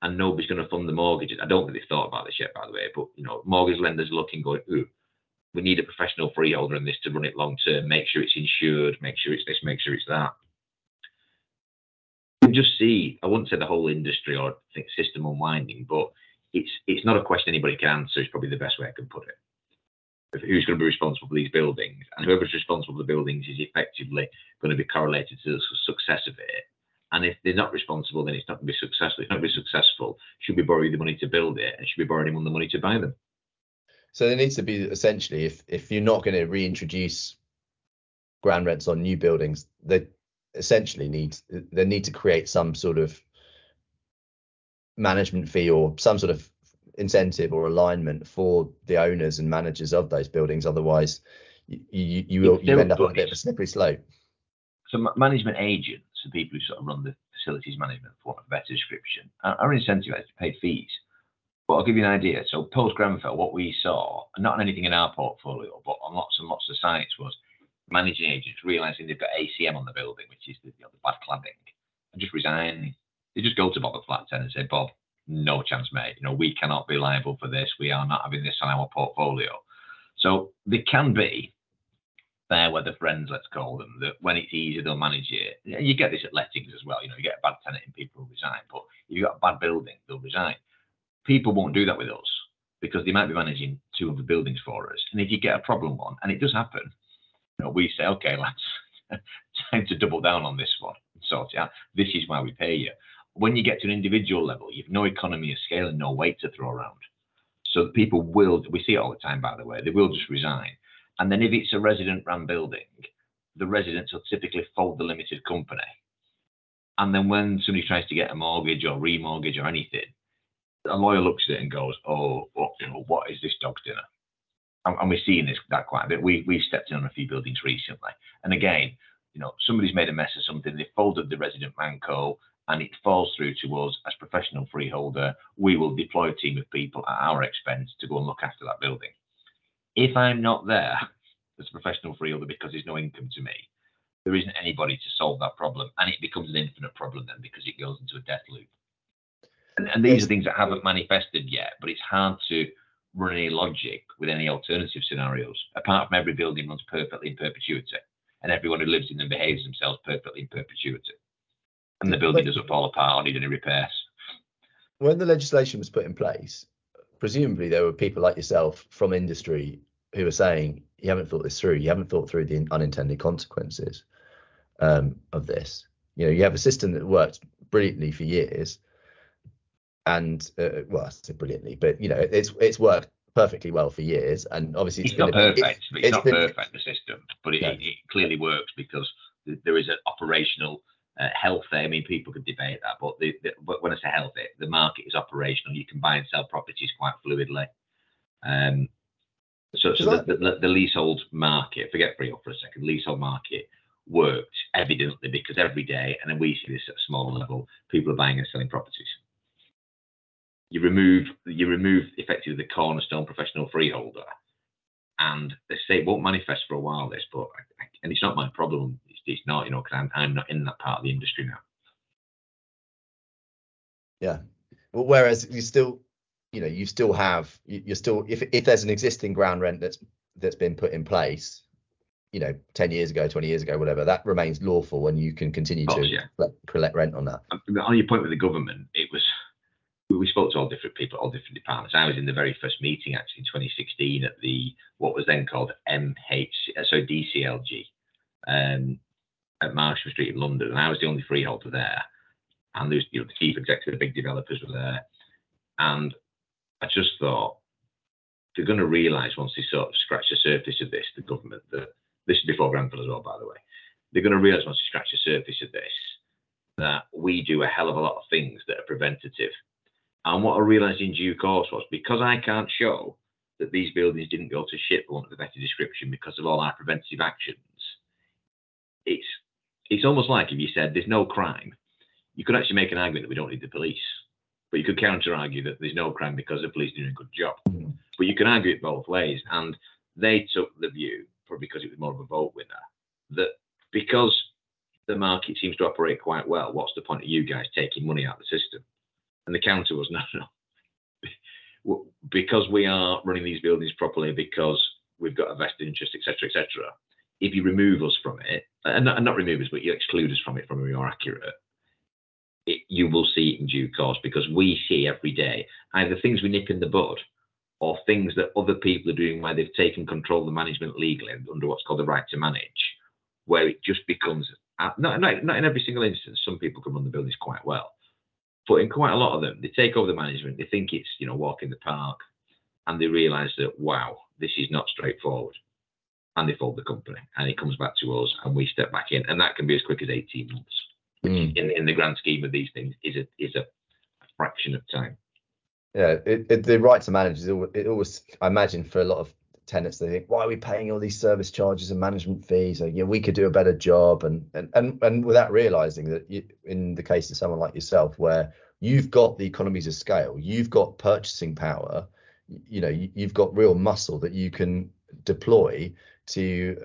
and nobody's going to fund the mortgages. I don't think they've thought about this yet, by the way, but you know, mortgage lenders looking, going, ooh, we need a professional freeholder in this to run it long term, make sure it's insured, make sure it's this, make sure it's that. You just see, I wouldn't say the whole industry or system unwinding, but it's it's not a question anybody can answer, is probably the best way I can put it. Who's going to be responsible for these buildings? And whoever's responsible for the buildings is effectively going to be correlated to the success of it. And if they're not responsible, then it's not going to be successful. It's not going to be successful, should we borrow the money to build it and should we borrow the money to buy them? So there needs to be essentially, if if you're not going to reintroduce ground rents on new buildings, they essentially need they need to create some sort of management fee or some sort of incentive or alignment for the owners and managers of those buildings. Otherwise, you you, you will you end up on a bit of a slippery slope. So management agents, the people who sort of run the facilities management, for want of a better description, are, are incentivized to pay fees. But I'll give you an idea. So post Grenfell, what we saw, not anything in our portfolio, but on lots and lots of sites, was managing agents realizing they've got ACM on the building, which is the, you know, the bad cladding, and just resign. They just go to Bob at Flat 10 and say, Bob, no chance, mate. You know, we cannot be liable for this. We are not having this on our portfolio. So they can be fair weather friends, let's call them, that when it's easy, they'll manage it. You get this at lettings as well. You know, you get a bad tenant and people will resign. But if you've got a bad building, they'll resign. People won't do that with us because they might be managing two other buildings for us. And if you get a problem one, and it does happen, you know, we say, okay, lads, time to double down on this one and sort it out. This is why we pay you. When you get to an individual level, you've no economy of scale and no weight to throw around. So people will, we see it all the time, by the way, they will just resign. And then if it's a resident run building, the residents will typically fold the limited company. And then when somebody tries to get a mortgage or remortgage or anything, a lawyer looks at it and goes, "Oh, what, you know, what is this dog's dinner?" And, and we're seeing this that quite a bit. We we've stepped in on a few buildings recently, and again, you know, somebody's made a mess of something. They folded the resident manco, and it falls through to us as professional freeholder. We will deploy a team of people at our expense to go and look after that building. If I'm not there as a professional freeholder because there's no income to me, there isn't anybody to solve that problem, and it becomes an infinite problem then because it goes into a death loop. And, and these are things that haven't manifested yet, but it's hard to run any logic with any alternative scenarios, apart from every building runs perfectly in perpetuity, and everyone who lives in them behaves themselves perfectly in perpetuity. And the building doesn't fall apart or need any repairs. when the legislation was put in place, presumably there were people like yourself from industry who were saying you haven't thought this through, you haven't thought through the unintended consequences um, of this. You know, you have a system that worked brilliantly for years, and uh, well, I say brilliantly, but you know, it's it's worked perfectly well for years, and obviously It's, been not a bit- perfect, but it's, not been- perfect, the system, but it, No. it, it clearly works because there is an operational uh, health there. I mean, people could debate that, but, the, the, but when I say health, it, the market is operational. You can buy and sell properties quite fluidly. Um, so, so the, the, the leasehold market, forget freehold for a second, leasehold market worked evidently because every day, and then we see this at a smaller level, people are buying and selling properties. You remove you remove effectively the cornerstone professional freeholder, and they say it won't manifest for a while. This, but and it's not my problem. It's, it's not, you know, because I'm I'm not in that part of the industry now. Yeah. Well, whereas you still, you know, you still have you're still if if there's an existing ground rent that's that's been put in place, you know 10 years ago 20 years ago whatever that remains lawful and you can continue course, to yeah. collect rent on that uh, on your point with the government it was we spoke to all different people all different departments i was in the very first meeting actually in 2016 at the what was then called mh so dclg um, at marsham street in london and i was the only freeholder there and there's you know the chief executive the big developers were there and i just thought they're going to realize once they sort of scratch the surface of this the government that this is before Grenfell as well, by the way. They're going to realise once they scratch the surface of this that we do a hell of a lot of things that are preventative. And what I realised in due course was because I can't show that these buildings didn't go to shit, for want of a better description, because of all our preventive actions, it's it's almost like if you said there's no crime, you could actually make an argument that we don't need the police. But you could counter argue that there's no crime because the police are doing a good job. Mm-hmm. But you can argue it both ways. And they took the view probably because it was more of a vote winner, that because the market seems to operate quite well, what's the point of you guys taking money out of the system? And the counter was no, no. because we are running these buildings properly, because we've got a vested interest, etc., etc. If you remove us from it, and not, and not, remove us, but you exclude us from it from where you're accurate, it, you will see it in due course because we see every day either things we nip in the bud or things that other people are doing where they've taken control of the management legally under what's called the right to manage, where it just becomes uh, not, not, not in every single instance, some people can run the buildings quite well. But in quite a lot of them, they take over the management, they think it's, you know, walk in the park, and they realise that, wow, this is not straightforward. And they fold the company and it comes back to us and we step back in. And that can be as quick as 18 months, which mm. in, in the grand scheme of these things is a is a fraction of time yeah, it, it, the right to manage is always, it always, I imagine for a lot of tenants, they think, why are we paying all these service charges and management fees? Or, yeah, we could do a better job. And, and, and, and without realizing that you, in the case of someone like yourself, where you've got the economies of scale, you've got purchasing power, you know, you, you've got real muscle that you can deploy to,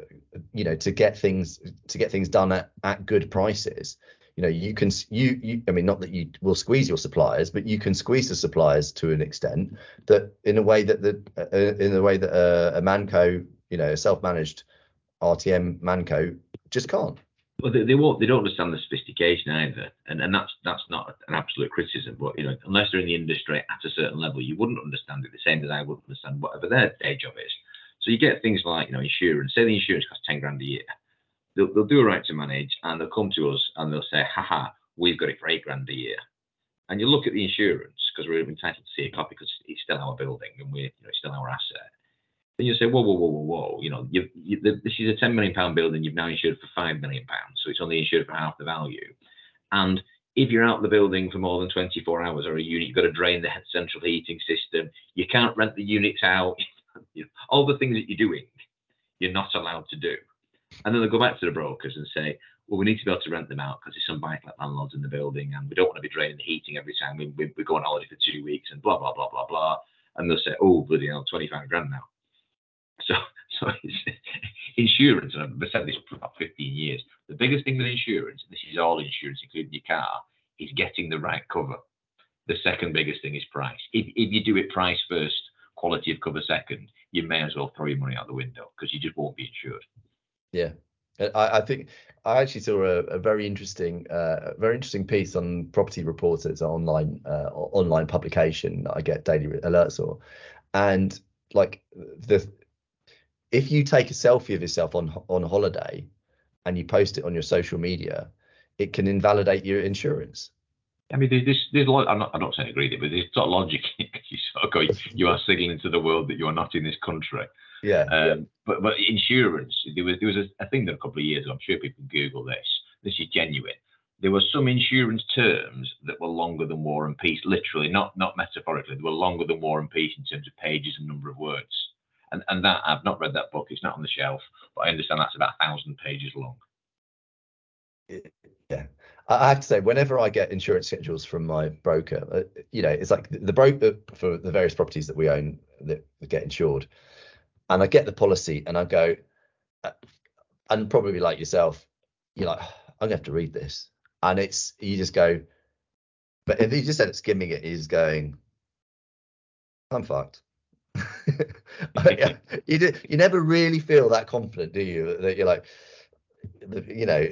you know, to get things, to get things done at, at good prices you know you can you, you i mean not that you will squeeze your suppliers but you can squeeze the suppliers to an extent that in a way that the uh, in a way that uh, a manco you know a self-managed rtm manco just can't. Well they, they won't they don't understand the sophistication either and and that's that's not an absolute criticism but you know unless they're in the industry at a certain level you wouldn't understand it the same as i wouldn't understand whatever their day job is. So you get things like you know insurance say the insurance costs 10 grand a year they'll, they'll do a right to manage and they'll come to us and they'll say, haha, we've got it for eight grand a year. And you look at the insurance because we're entitled to see a copy because it's still our building and we're, you know, still our asset. Then you say, whoa, whoa, whoa, whoa, whoa. You know, you, this is a 10 million pound building. You've now insured for five million pounds, so it's only insured for half the value. And if you're out of the building for more than 24 hours or a unit, you've got to drain the central heating system. You can't rent the units out. all the things that you're doing, you're not allowed to do. And then they go back to the brokers and say, well, we need to be able to rent them out because there's some bike like landlords in the building and we don't want to be draining the heating every time we, we, we go on holiday for two weeks and blah, blah, blah, blah, blah. And they'll say, oh, bloody hell, 25 grand now. So, so insurance, and I've said this for about 15 years, the biggest thing with insurance, this is all insurance, including your car, is getting the right cover. The second biggest thing is price. If, if you do it price first, quality of cover second, you may as well throw your money out the window because you just won't be insured. Yeah, I, I think I actually saw a, a very interesting, uh, very interesting piece on Property Reporters online uh, online publication that I get daily alerts or, and like the if you take a selfie of yourself on on holiday and you post it on your social media, it can invalidate your insurance. I mean, there's, there's, lot, I'm not, I'm not saying agree with it, but there's sort of logic. you sort of go, you are signaling to the world that you are not in this country. Yeah. Um, yeah. But but insurance, there was there was a, a thing that a couple of years ago. I'm sure people Google this. This is genuine. There were some insurance terms that were longer than War and Peace, literally, not not metaphorically. They were longer than War and Peace in terms of pages and number of words. And and that I've not read that book. It's not on the shelf, but I understand that's about a thousand pages long. yeah. I have to say, whenever I get insurance schedules from my broker, uh, you know, it's like the broker for the various properties that we own that get insured, and I get the policy and I go, uh, and probably like yourself, you're like, I'm gonna have to read this, and it's you just go, but if you just said skimming it, is going, I'm fucked. you do, you never really feel that confident, do you? That you're like, you know,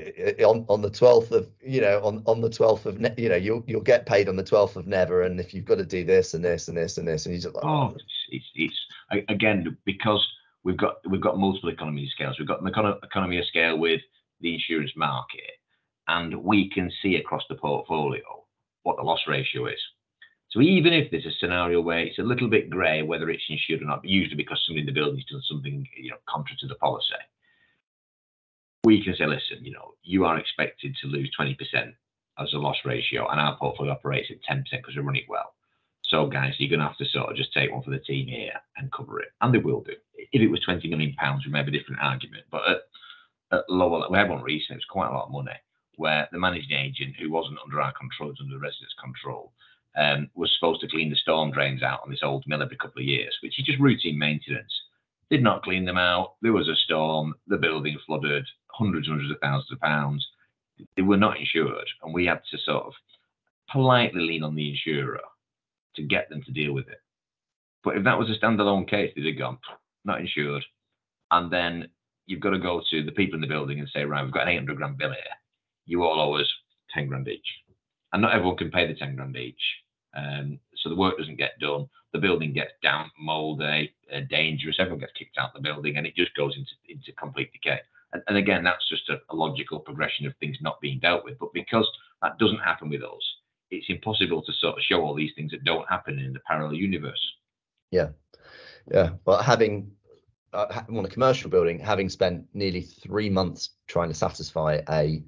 on on the 12th of, you know, on on the 12th of, ne- you know, you'll you'll get paid on the 12th of never, and if you've got to do this and this and this and this, and you just like, oh, it's, it's, it's again because we've got multiple economy of scales. We've got an economy of scale with the insurance market, and we can see across the portfolio what the loss ratio is. So even if there's a scenario where it's a little bit grey whether it's insured or not, usually because somebody in the building's done something you know contrary to the policy, we can say, listen, you know, you are expected to lose 20% as a loss ratio, and our portfolio operates at 10% because we're running well. So, guys, you're going to have to sort of just take one for the team here and cover it, and they will do. If it was 20 million pounds, we may have a different argument, but at, at lower, we had one recently. It was quite a lot of money, where the managing agent, who wasn't under our control, was under the residents' control, um, was supposed to clean the storm drains out on this old mill every couple of years, which is just routine maintenance. Did not clean them out. There was a storm. The building flooded hundreds, and hundreds of thousands of pounds. They were not insured, and we had to sort of politely lean on the insurer to get them to deal with it. But if that was a standalone case, they'd have gone not insured, and then you've got to go to the people in the building and say, right, we've got an 800 grand bill here. You all owe us 10 grand each, and not everyone can pay the 10 grand each. Um, so the work doesn't get done. The building gets damp, mouldy, uh, dangerous. Everyone gets kicked out of the building, and it just goes into into complete decay. And, and again, that's just a, a, logical progression of things not being dealt with. But because that doesn't happen with us, it's impossible to sort of show all these things that don't happen in the parallel universe. Yeah, yeah. Well, having uh, on a commercial building, having spent nearly three months trying to satisfy a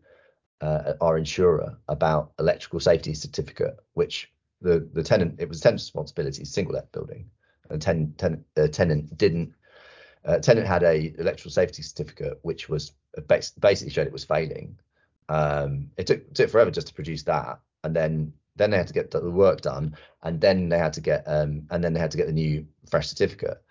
uh, our insurer about electrical safety certificate, which the the tenant it was tenant's responsibility, single let building, and ten, ten, uh, tenant didn't. Uh, tenant had a electrical safety certificate which was uh, basically showed it was failing. Um, it took took forever just to produce that, and then then they had to get the work done, and then they had to get um, and then they had to get the new fresh certificate.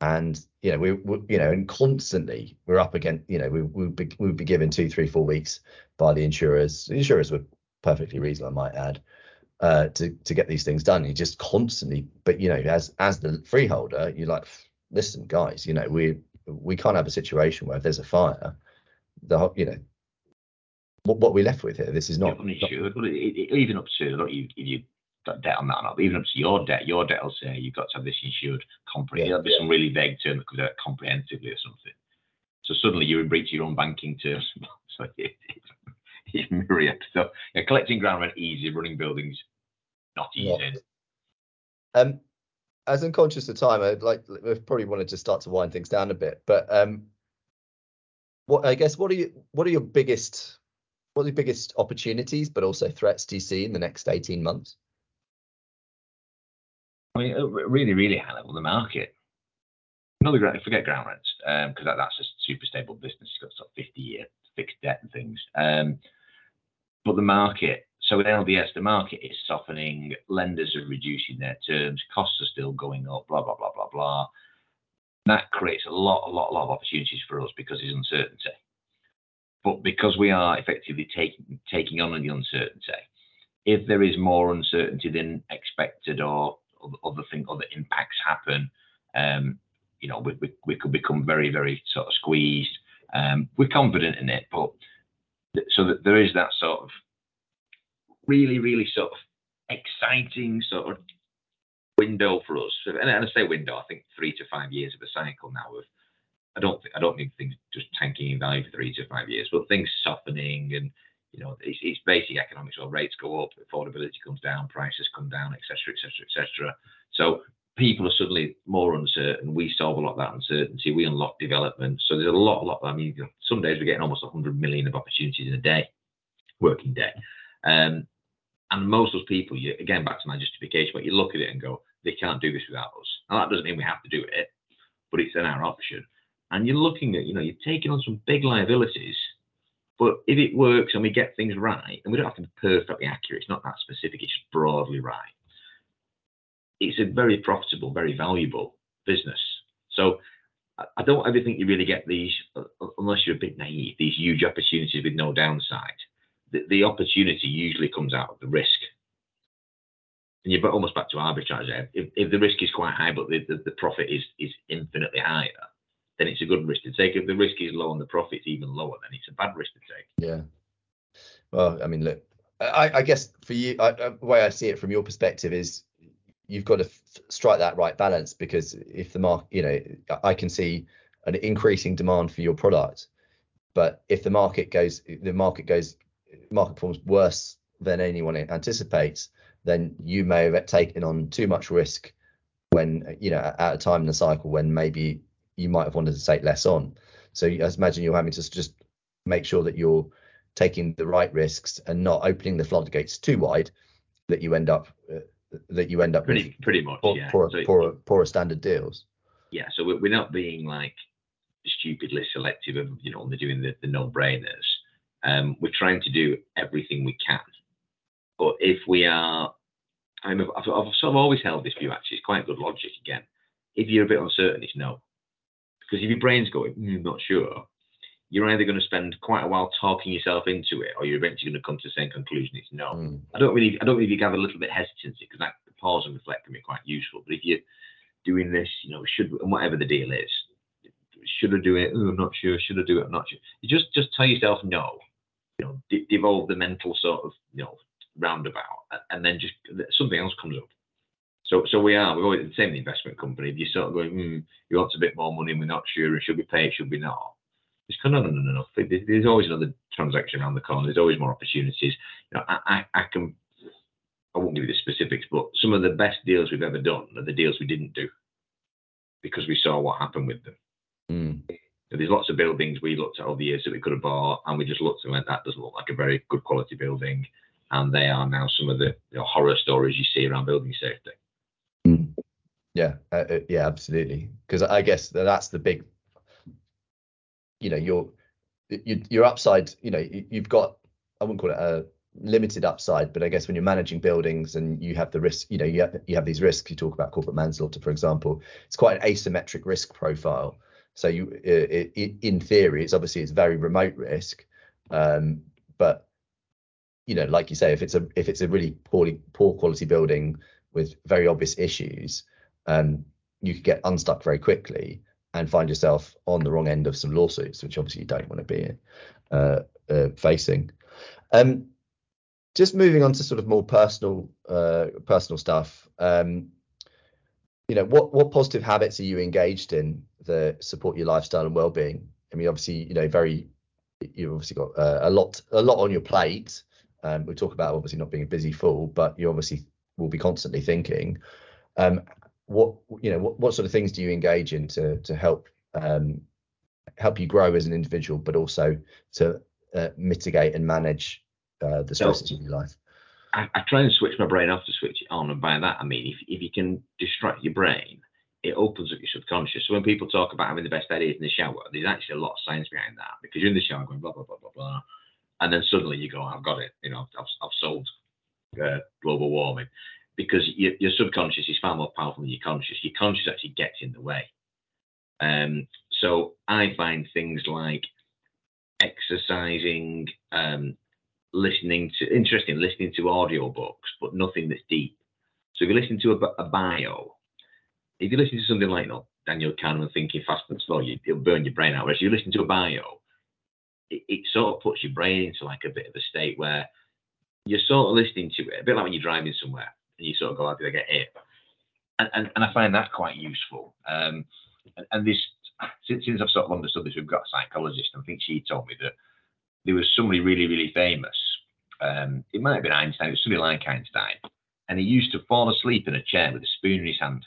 And you know we, we you know and constantly we're up against you know we we would be, we would be given two three four weeks by the insurers. The insurers were perfectly reasonable, I might add uh, to to get these things done. You just constantly, but you know, as as the freeholder, you're like, listen, guys, you know, we we can't have a situation where if there's a fire, the you know, what what we left with here. This is not. not even up to not you if you got debt on that or not, but even up to your debt, your debt will say you've got to have this insured comprehensively. Yeah, There'll be yeah. some really vague term that could be comprehensively or something. So suddenly you're in breach of your own banking terms. so it, it's myriad. So yeah, collecting ground rent easy, running buildings not easy. Yeah. Um, as I'm conscious of time, I'd like we probably wanted to start to wind things down a bit. But um, what I guess what are you what are your biggest what are the biggest opportunities, but also threats do you see in the next 18 months? I mean, uh, really, really high level the market. Another ground, forget ground rents because um, that, that's a super stable business. It's got sort of 50 year fixed debt and things. Um, but the market, so with LDS, the market is softening. Lenders are reducing their terms. Costs are still going up. Blah blah blah blah blah. That creates a lot, a lot, a lot of opportunities for us because there's uncertainty. But because we are effectively taking taking on the uncertainty, if there is more uncertainty than expected or other thing, other impacts happen, um, you know, we, we, we, could become very, very sort of squeezed. Um, we're confident in it, but so that there is that sort of really, really sort of exciting sort of window for us. And, I say window, I think three to five years of a cycle now of I don't think I don't think things just tanking in value for three to five years, but things softening and you know it's, it's basic economics. Or rates go up, affordability comes down, prices come down, etc., etc., etc. So people are suddenly more uncertain. We solve a lot of that uncertainty. We unlock development. So there's a lot, a lot. I mean, some days we're getting almost 100 million of opportunities in a day, working day. Um, and most of those people, you again back to my justification, but you look at it and go, they can't do this without us. Now that doesn't mean we have to do it, but it's an our option. And you're looking at, you know, you're taking on some big liabilities But if it works and we get things right, and we don't have to be perfectly accurate, it's not that specific, it's just broadly right. It's a very profitable, very valuable business. So I don't ever think you really get these, uh, uh, unless you're a bit naive, these huge opportunities with no downside. The, the opportunity usually comes out of the risk. And you're almost back to arbitrage there. If, if the risk is quite high, but the, the, the profit is, is infinitely higher, then it's a good risk to take. If the risk is low and the profit's even lower, then it's a bad risk to take. Yeah. Well, I mean, look, I, I guess for you, I, uh, the way I see it from your perspective is you've got to f- strike that right balance because if the market, you know, I can see an increasing demand for your product, but if the market goes, the market goes, market performs worse than anyone anticipates, then you may have taken on too much risk when, you know, at a time in the cycle when maybe you might have wanted to take less on. So I imagine you're having to just make sure that you're taking the right risks and not opening the floodgates too wide that you end up uh, that you end up pretty with pretty much poor, yeah. poorer, so, poorer, poorer standard deals. yeah so we're, we're not being like stupidly selective of you know only doing the, the no-brainers. Um we're trying to do everything we can. But if we are I mean, I've, I've sort of always held this view actually. It's quite good logic again. If you're a bit uncertain it's no because if your brain's going mm, not sure you're either going to spend quite a while talking yourself into it, or you're eventually going to come to the same conclusion. It's no. Mm. I don't really, I don't really have a little bit hesitancy because that pause and reflect can be quite useful. But if you're doing this, you know, should and whatever the deal is, should I do it? Oh, I'm not sure. Should I do it? I'm not sure. You just just tell yourself no. You know, de- devolve the mental sort of you know roundabout, and then just something else comes up. So, so we are. We're always the same investment company. If you're sort of going, hmm, you want a bit more money, and we're not sure, and should we pay it, should we not? It's kind of no, no, no, no. There's always another transaction around the corner. There's always more opportunities. You know, I, can. I won't give you the specifics, but some of the best deals we've ever done are the deals we didn't do because we saw what happened with them. Mm. There's lots of buildings we looked at over the years that we could have bought, and we just looked and went, that doesn't look like a very good quality building. And they are now some of the you know, horror stories you see around building safety. Yeah, uh, uh yeah, absolutely. Because I guess that's the big you know your your, your upside you know you've got i wouldn't call it a limited upside but i guess when you're managing buildings and you have the risk you know you have, you have these risks you talk about corporate manslaughter for example it's quite an asymmetric risk profile so you it, it, in theory it's obviously it's very remote risk um, but you know like you say if it's a if it's a really poorly poor quality building with very obvious issues um, you could get unstuck very quickly and find yourself on the wrong end of some lawsuits, which obviously you don't want to be uh, uh, facing. Um, just moving on to sort of more personal uh, personal stuff. Um, you know, what what positive habits are you engaged in that support your lifestyle and well-being? I mean, obviously, you know, very you've obviously got uh, a lot a lot on your plate. Um, we talk about obviously not being a busy fool, but you obviously will be constantly thinking. Um, what you know what, what sort of things do you engage in to to help um, help you grow as an individual, but also to uh, mitigate and manage uh, the stresses so, of your life? I, I, try and switch my brain off to switch it on, and by that I mean if if you can distract your brain, it opens up your subconscious. So when people talk about having the best ideas in the shower, there's actually a lot of science behind that because you're in the shower going blah blah blah blah blah, and then suddenly you go, I've got it, you know, I've, I've solved uh, global warming because your, your subconscious is far more powerful than your conscious. Your conscious actually gets in the way. Um, so I find things like exercising, um, listening to interesting, listening to audiobooks, but nothing that's deep. So if you listen to a, a bio, if you listen to something like you know, Daniel Kahneman thinking fast and slow, you, it'll burn your brain out. Whereas you listen to a bio, it, it, sort of puts your brain into like a bit of a state where you're sort of listening to it, a bit like when you're driving somewhere and you sort of go, how did I get hit? And, and, and I find that quite useful. Um, and, and this, since, since I've sort of understood this, we've got a psychologist, and I think she told me that there was somebody really, really famous. Um, it might have been Einstein, it was somebody like Einstein. And he used to fall asleep in a chair with a spoon in his hand.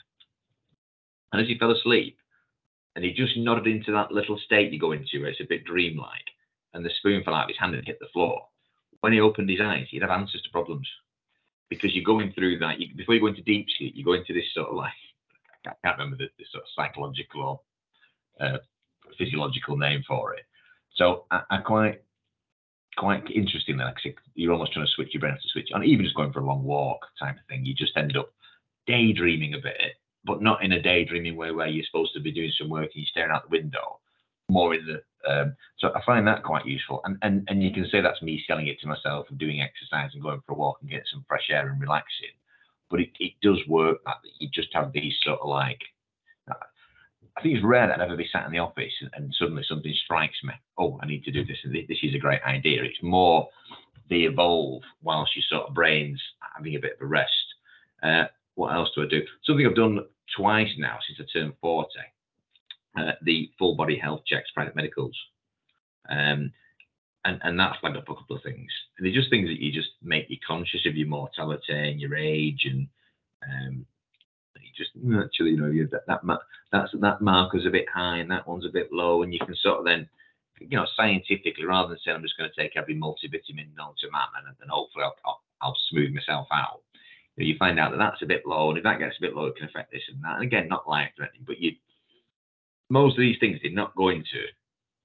And as he fell asleep, and he just nodded into that little state you go into where it's a bit dreamlike, and the spoon fell out of his hand and hit the floor. When he opened his eyes, he'd have answers to problems because you're going through that. You, before you go into deep sleep, you go into this sort of like I can't remember the, the sort of psychological or uh, physiological name for it. So I, I, quite quite interesting. Like you're almost trying to switch your brain to switch on, even just going for a long walk type of thing. You just end up daydreaming a bit, but not in a daydreaming way where you're supposed to be doing some work and you're staring out the window. More in the um, so I find that quite useful, and and and you can say that's me selling it to myself and doing exercise and going for a walk and getting some fresh air and relaxing. But it, it does work that you just have these sort of like I think it's rare that I'd ever be sat in the office and suddenly something strikes me. Oh, I need to do this, and this is a great idea. It's more they evolve whilst your sort of brain's having a bit of a rest. Uh, what else do I do? Something I've done twice now since I turned 40. Uh, the full body health checks, private medicals. Um, and, and that flagged up a couple of things. And they're just things that you just make you conscious of your mortality and your age and um, you just naturally, you know, you, that that that's that marker's a bit high and that one's a bit low, and you can sort of then, you know, scientifically, rather than saying I'm just going to take every multivitamin known to man and then hopefully I'll, I'll, I'll smooth myself out. You, know, you find out that that's a bit low, and if that gets a bit low, it can affect this and that. And again, not life threatening, but you most of these things they're not going to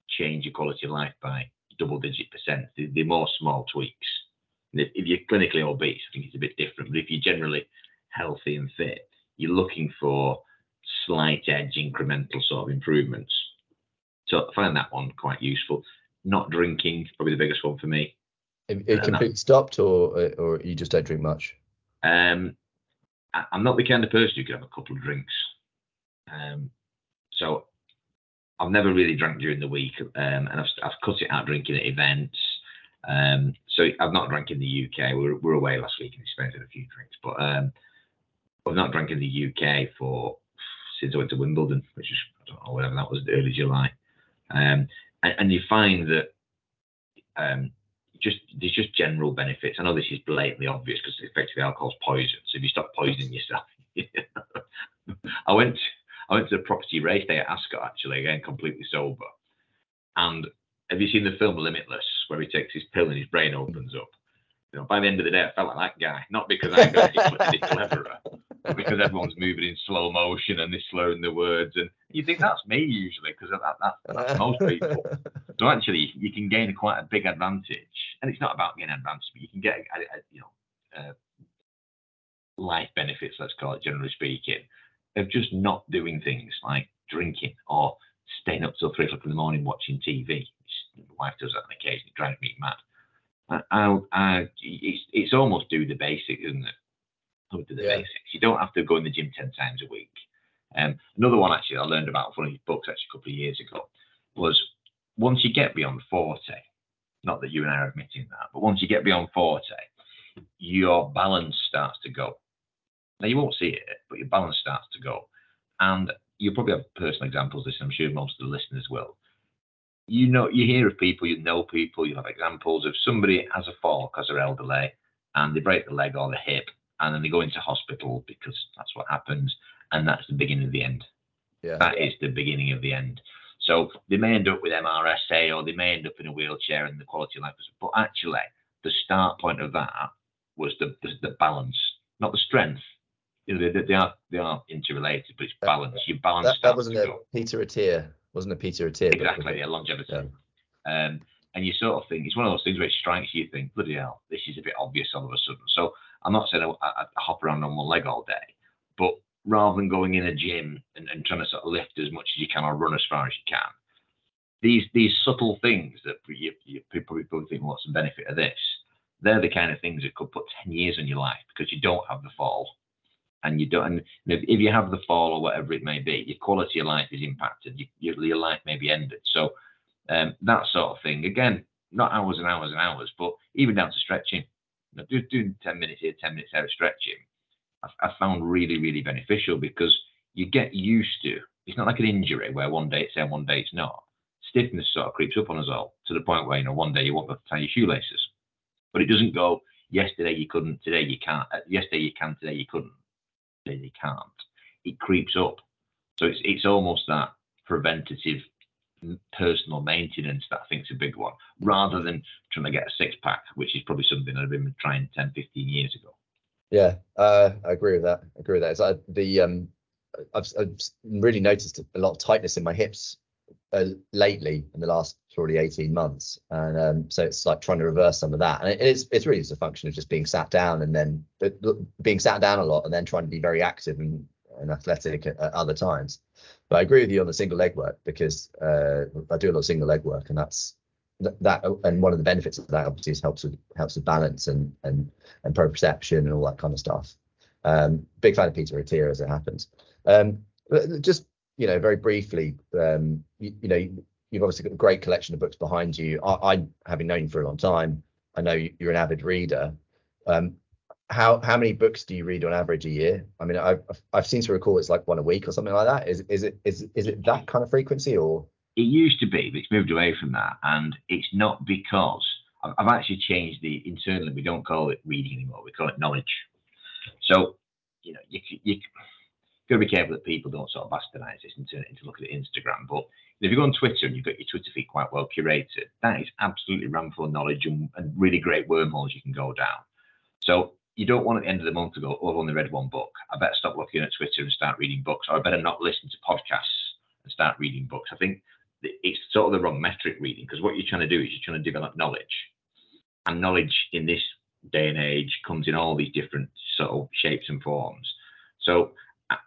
change your quality of life by double digit percent. They're, more small tweaks. If, if, you're clinically obese, I think it's a bit different. But if you're generally healthy and fit, you're looking for slight edge incremental sort of improvements. So I find that one quite useful. Not drinking, probably the biggest one for me. It, it completely stopped, or or you just don't drink much? Um, I, am not the kind of person who can have a couple of drinks. Um, so I've never really drank during the week, um, and I've, I've cut it out drinking at events. Um, so I've not drank in the UK. We were, we were away last week and spent a few drinks, but um, I've not drank in the UK for since I went to Wimbledon, which is I don't know whatever that was, early July. Um, and, and, you find that um, just there's just general benefits. I know this is blatantly obvious because effectively alcohol's poison. So if you stop poisoning yourself, I went I went to the property race day at Ascot actually again completely sober. And have you seen the film Limitless where he takes his pill and his brain opens up? You know, by the end of the day, I felt like that guy. Not because I'm going to be cleverer, but because everyone's moving in slow motion and they're slurring the words. And you think that's me usually, because that, that, that's most people. So actually, you can gain quite a big advantage. And it's not about getting advantage, but you can get, a, a, you know, uh, life benefits, let's call it, generally speaking, of just not doing things like drinking or staying up till three o'clock in the morning watching TV. My wife does that on occasion. It drives me mad. I, I, it's, it's almost do the basics, isn't it? Do the yeah. basics. You don't have to go in the gym 10 times a week. Um, another one, actually, I learned about from one of his books actually a couple of years ago was once you get beyond 40, not that you and I are admitting that, but once you get beyond 40, your balance starts to go. Now, you won't see it, but your balance starts to go. And you'll probably have personal examples of this, and I'm sure most of the listeners will you know, you hear of people, you know people, you have examples of somebody has a fall because they're elderly and they break the leg or the hip and then they go into hospital because that's what happens. And that's the beginning of the end. Yeah. That is the beginning of the end. So they may end up with MRSA or they may end up in a wheelchair and the quality of life. Is, But actually, the start point of that was the, the, the balance, not the strength. You know, they, they, are they are interrelated, but it's balance. You balance. That, that wasn't a Peter Attia wasn't a Peter Attia. Exactly, yeah, longevity. Yeah. Um, and you sort of think it's one of those things where it strikes you, you think, bloody hell, this is a bit obvious all of a sudden. So I'm not saying I, I, I hop around on one leg all day, but rather than going in a gym and, and trying to sort of lift as much as you can or run as far as you can, these these subtle things that you, you people probably think, what's the benefit of this? They're the kind of things that could put 10 years on your life because you don't have the fall and you don't, and if you have the fall or whatever it may be, your quality of life is impacted. You, your, life may be ended. So um, that sort of thing. Again, not hours and hours and hours, but even down to stretching. You know, doing 10 minutes here, 10 minutes there of stretching, I, I found really, really beneficial because you get used to. It's not like an injury where one day it's there, one day it's not. Stiffness sort of creeps up on us all to the point where you know one day you won't be able to tie your shoelaces, but it doesn't go. Yesterday you couldn't, today you can't. Uh, yesterday you can, today you couldn't they can't, it creeps up. So it's it's almost that preventative personal maintenance that I think is a big one, rather than trying to get a six pack, which is probably something I've been trying 10, 15 years ago. Yeah, uh, I agree with that. I agree with that. The um, I've, I've really noticed a lot of tightness in my hips uh, lately in the last probably 18 months. And um, so it's like trying to reverse some of that. And it is it's really just a function of just being sat down and then being sat down a lot and then trying to be very active and, and athletic at, at other times. But i agree with you on the single leg work because uh, i do a lot of single leg work and that's that and one of the benefits of that obviously is helps with helps with balance and and and proprioception and all that kind of stuff. Um, big fan of peter attia as it happens. Um, just you know, very briefly, um, you, you, know, you've obviously got a great collection of books behind you. I, I having known you for a long time, I know you're an avid reader. Um, how how many books do you read on average a year? I mean, I've I've seen to recall it's like one a week or something like that. Is is it is is it that kind of frequency or? It used to be, but it's moved away from that, and it's not because I've, I've actually changed the internally. We don't call it reading anymore. We call it knowledge. So you know, you you got to be careful that people don't sort of bastardize this and turn it into look at Instagram. But if you go on Twitter and you've got your Twitter feed quite well curated, that is absolutely ram full of knowledge and, and, really great wormholes you can go down. So you don't want at the end of the month to go, oh, I've only read one book. I better stop looking at Twitter and start reading books, or I better not listen to podcasts and start reading books. I think it's sort of the wrong metric reading because what you're trying to do is you're trying to develop knowledge. And knowledge in this day and age comes in all these different sort of shapes and forms. So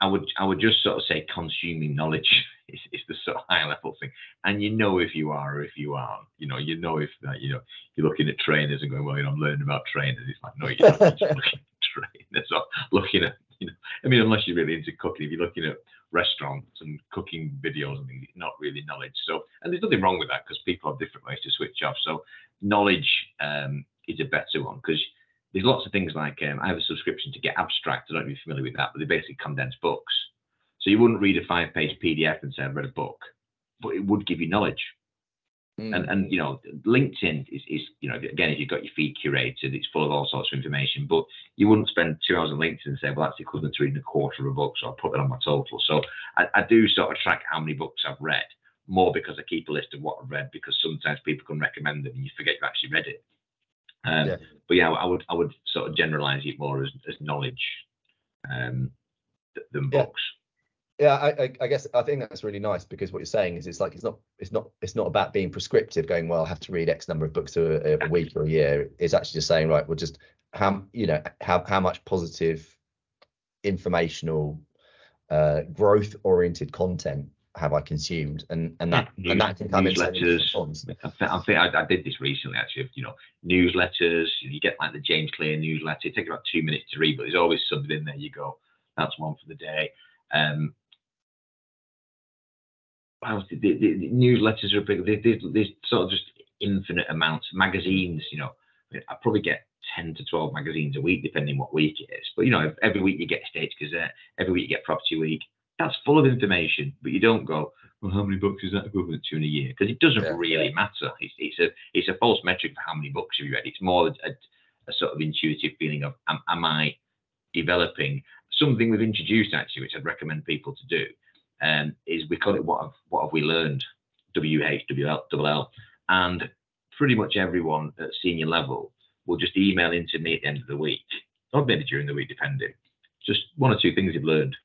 I would I would just sort of say consuming knowledge is, is the sort of high level thing. And you know if you are or if you aren't. You know, you know if that, you know, you're looking at trainers and going, well, you know, I'm learning about trainers. It's like, no, you're not looking at trainers or looking at, you know, I mean, unless you're really into cooking, if you're looking at restaurants and cooking videos and things, not really knowledge. So, and there's nothing wrong with that because people have different ways to switch off. So, knowledge um, is a better one because there's lots of things like um, I have a subscription to Get Abstract. I don't know if you're familiar with that, but they basically condense books. So you wouldn't read a five-page PDF and say I've read a book, but it would give you knowledge. Mm. And and you know, LinkedIn is, is you know again if you've got your feed curated, it's full of all sorts of information. But you wouldn't spend two hours on LinkedIn and say, well, that's equivalent to reading a quarter of a book, so I'll put that on my total. So I, I do sort of track how many books I've read, more because I keep a list of what I've read, because sometimes people can recommend them and you forget you've actually read it. Um, yeah. But yeah, I would I would sort of generalize it more as, as knowledge um, than books. Yeah, I, I, guess I think that's really nice because what you're saying is it's like it's not it's not it's not about being prescriptive, going well I have to read X number of books a, a week or a year. It's actually just saying right, well just how you know how how much positive informational uh, growth oriented content have I consumed, and and that News, and that can come newsletters. I think I, I, did this recently actually. You know, newsletters. You get like the James Clear newsletter. It takes about two minutes to read, but there's always something in there. You go, that's one for the day. Um, the, the, the, newsletters are big. There's, there's sort of just infinite amounts. Magazines, you know, I probably get 10 to 12 magazines a week, depending what week it is. But you know, every week you get Estates Gazette, every week you get Property Week, that's full of information, but you don't go, well, how many books is that equivalent to in a year? Because it doesn't yeah. really matter. It's, it's, a it's a false metric for how many books have you read. It's more a, a sort of intuitive feeling of am, am, I developing something we've introduced actually, which I'd recommend people to do, um, is we call it what have what have we learned, W H W L double L, and pretty much everyone at senior level will just email into me at the end of the week, or maybe during the week, depending, just one or two things you've learned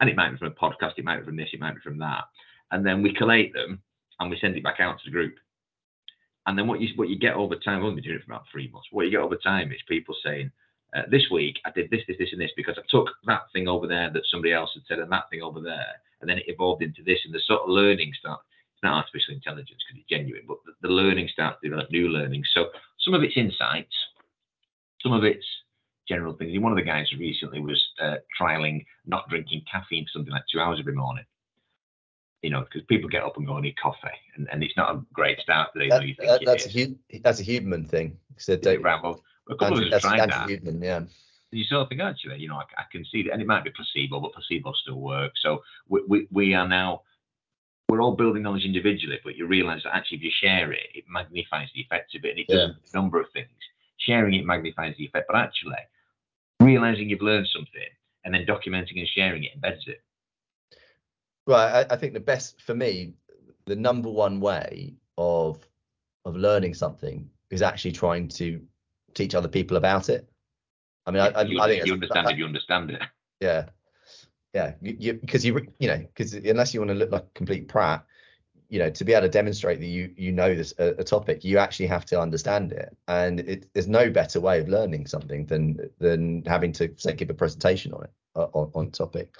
and it might be from a podcast, it might be from this, it might be from that, and then we collate them and we send it back out to the group. And then what you what you get over time, I've only been doing it for about three months. What you get over time is people saying, uh, "This week I did this, this, this, and this because I took that thing over there that somebody else had said, and that thing over there, and then it evolved into this." And the sort of learning start. It's not artificial intelligence because it's genuine, but the, the learning starts to develop new learning. So some of it's insights, some of it's general things. One of the guys recently was uh, trialing not drinking caffeine for something like two hours every morning. You know, because people get up and go and eat coffee, and, and it's not a great start to the day. That, that's a hu- that's a human thing. So don't, right, well, a couple anti, of us tried that. Human, yeah. You sort of think actually, you know, I, I, can see that, and it might be placebo, but placebo still works. So we, we, we are now we're all building knowledge individually, but you realise that actually if you share it, it magnifies the effect of it, and it does yeah. a number of things. Sharing it magnifies the effect, but actually realizing you've learned something and then documenting and sharing it embeds it. Right. I, I think the best for me, the number one way of of learning something is actually trying to teach other people about it. I mean, I, you, I, think you understand I, if you understand it. Yeah, yeah. Because you, you, you know, because unless you want to look like a complete prat, you know to be able to demonstrate that you you know this a, a topic you actually have to understand it. And it, there's no better way of learning something than than having to say give a presentation on it on, on topic.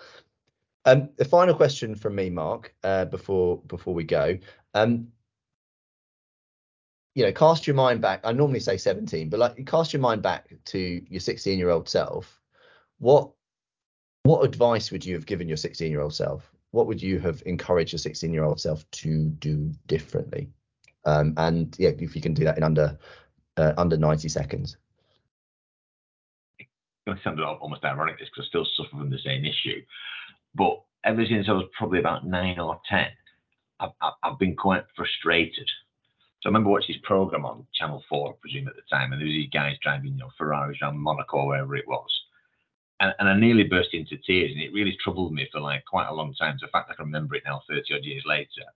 Um the final question from me mark uh, before before we go um you know cast your mind back i normally say 17 but like cast your mind back to your 16 year old self. What what advice would you have given your 16 year old self what would you have encouraged your 16 year old self to do differently? Um, and yeah, if you can do that in under uh, under 90 seconds. It sounds almost ironic this because I still suffer from the same issue. But ever since I was probably about nine or 10, I've, I've been quite frustrated. So I remember watching this program on Channel 4, I presume at the time, and there was these guys driving, you know, Ferraris around Monaco, or wherever it was and, and I nearly burst into tears, and it really troubled me for like quite a long time. So the fact I can remember it now, thirty odd years later,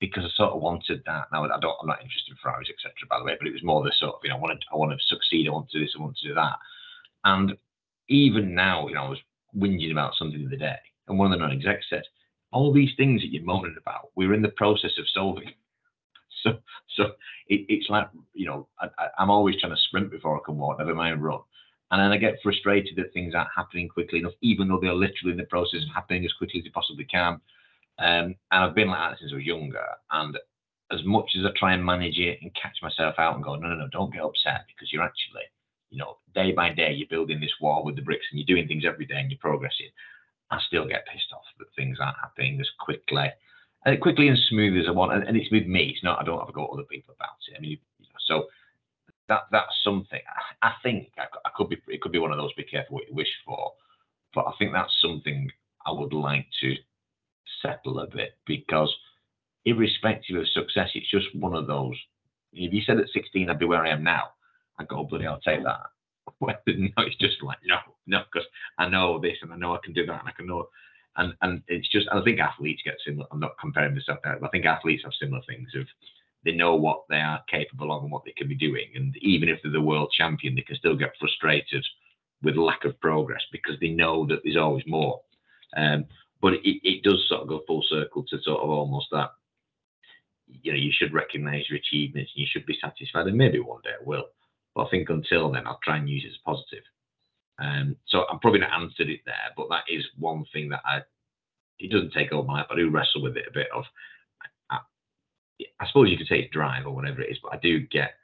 because I sort of wanted that. Now I don't, I'm not interested in Ferraris, etc. By the way, but it was more the sort of you know, I want to, I want to succeed, I want to do this, I want to do that, and even now, you know, I was whinging about something the other day, and one of the non-execs said, "All these things that you're moaning about, we're in the process of solving." So, so it, it's like you know, I, am always trying to sprint before I can walk, never mind run. And then I get frustrated that things aren't happening quickly enough, even though they're literally in the process of happening as quickly as they possibly can. Um, and I've been like that since I was younger. And as much as I try and manage it and catch myself out and go, no, no, no, don't get upset because you're actually, you know, day by day, you're building this wall with the bricks and you're doing things every day and you're progressing. I still get pissed off that things aren't happening as quickly, uh, quickly and smooth as I want. And, and, it's with me. It's not. I don't have to go to other people about it. I mean, so that that's something. I think I, I, could be. It could be one of those. Be careful what you wish for, but I think that's something I would like to settle a bit because, irrespective of success, it's just one of those. If you said at 16 I'd be where I am now, I'd go, oh, bloody, I'll take that. No, it's just like no, no, because I know this and I know I can do that and I can know. And and it's just I think athletes get similar. I'm not comparing myself there, but I think athletes have similar things of they know what they are capable of and what they can be doing. And even if they're the world champion, they can still get frustrated with lack of progress because they know that there's always more. Um, but it, it does sort of go full circle to sort of almost that, you know, you should recognize your achievements and you should be satisfied. And maybe one day I will. But I think until then, I'll try and use it as positive. Um, so I'm probably not answered it there, but that is one thing that I, it doesn't take all my life. I do wrestle with it a bit of I suppose you could say it's drive or whatever it is, but I do get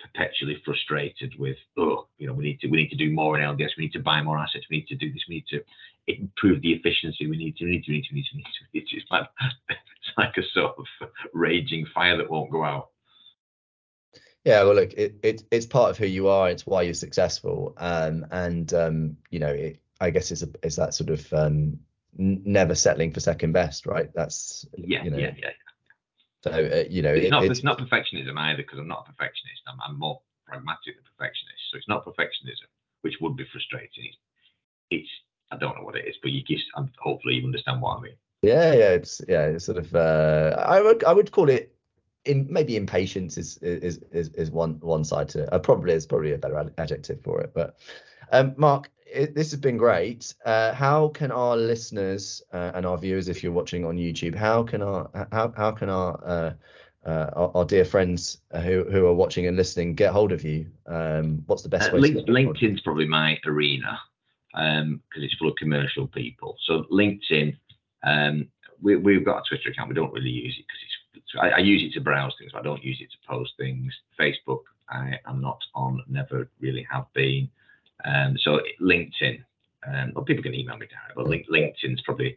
perpetually frustrated with, oh, you know, we need to we need to do more in LDS, we need to buy more assets, we need to do this, we need to improve the efficiency, we need to, we need to, we need to, we need to, we need to. It's like it's like a sort of raging fire that won't go out. Yeah, well, look, it, it it's part of who you are. It's why you're successful, um, and um, you know, it, I guess it's a, it's that sort of um, never settling for second best, right? That's yeah, you know, yeah, yeah. So uh, you know, it's, it, not, it's, it's not perfectionism either because I'm not a perfectionist. I'm, I'm, more pragmatic than perfectionist. So it's not perfectionism, which would be frustrating. It's, it's I don't know what it is, but you just hopefully you understand what I mean. Yeah, yeah, it's yeah, it's sort of uh, I would I would call it in maybe impatience is is is, is one one side to it. Uh, probably is probably a better adjective for it. But um, Mark, it, this has been great. Uh, how can our listeners uh, and our viewers, if you're watching on YouTube, how can our how how can our uh, uh our, our, dear friends who who are watching and listening get hold of you? Um, what's the best uh, way? Link, LinkedIn's probably my arena because um, it's full of commercial people. So LinkedIn, um, we, we've got a Twitter account. We don't really use it because it's I, I, use it to browse things. But I don't use it to post things. Facebook, I am not on. Never really have been. Um, so LinkedIn, um, well, people can email me direct, but link, LinkedIn's probably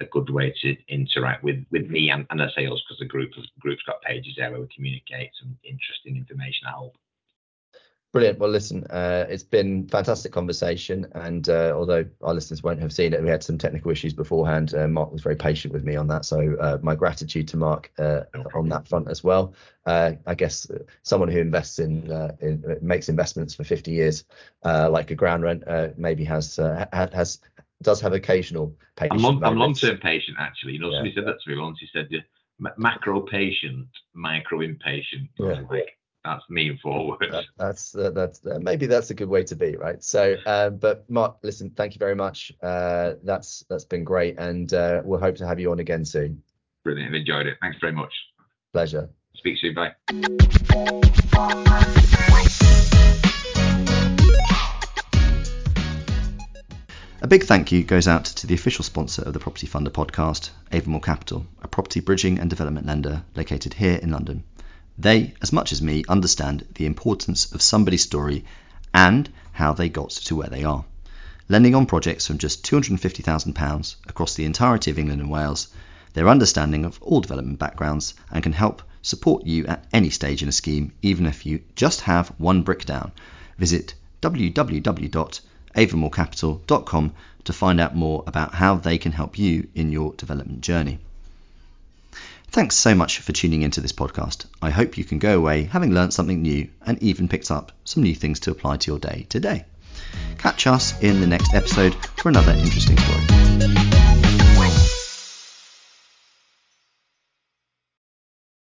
a good way to interact with with me and, and sales because the group group's got pages there where we communicate some interesting information. I hope. Brilliant. Well, listen, uh, it's been fantastic conversation, and uh, although our listeners won't have seen it, we had some technical issues beforehand. Uh, Mark was very patient with me on that, so uh, my gratitude to Mark uh, no on that front as well. Uh, I guess someone who invests in, in, makes investments for 50 years, like a ground rent, maybe has has does have occasional patience. I'm, long, long-term patient actually. You know, yeah, somebody said that to me once. He said, "Macro patient, micro impatient." Yeah. Like, that's me forward. That, that's uh, that's uh, maybe that's a good way to be, right? So, uh, but Mark, listen, thank you very much. Uh, that's that's been great, and uh, we'll hope to have you on again soon. Brilliant. I've enjoyed it. Thanks very much. Pleasure. Speak soon. Bye. A big thank you goes out to the official sponsor of the Property Funder podcast, Avamore Capital, a property bridging and development lender located here in London. They, as much as me, understand the importance of somebody's story and how they got to where they are. Lending on projects from just £250,000 across the entirety of England and Wales, their understanding of all development backgrounds and can help support you at any stage in a scheme, even if you just have one brick down. Visit www avamorecapital.com to find out more about how they can help you in your development journey. Thanks so much for tuning into this podcast. I hope you can go away having learned something new and even picked up some new things to apply to your day today. Catch us in the next episode for another interesting story.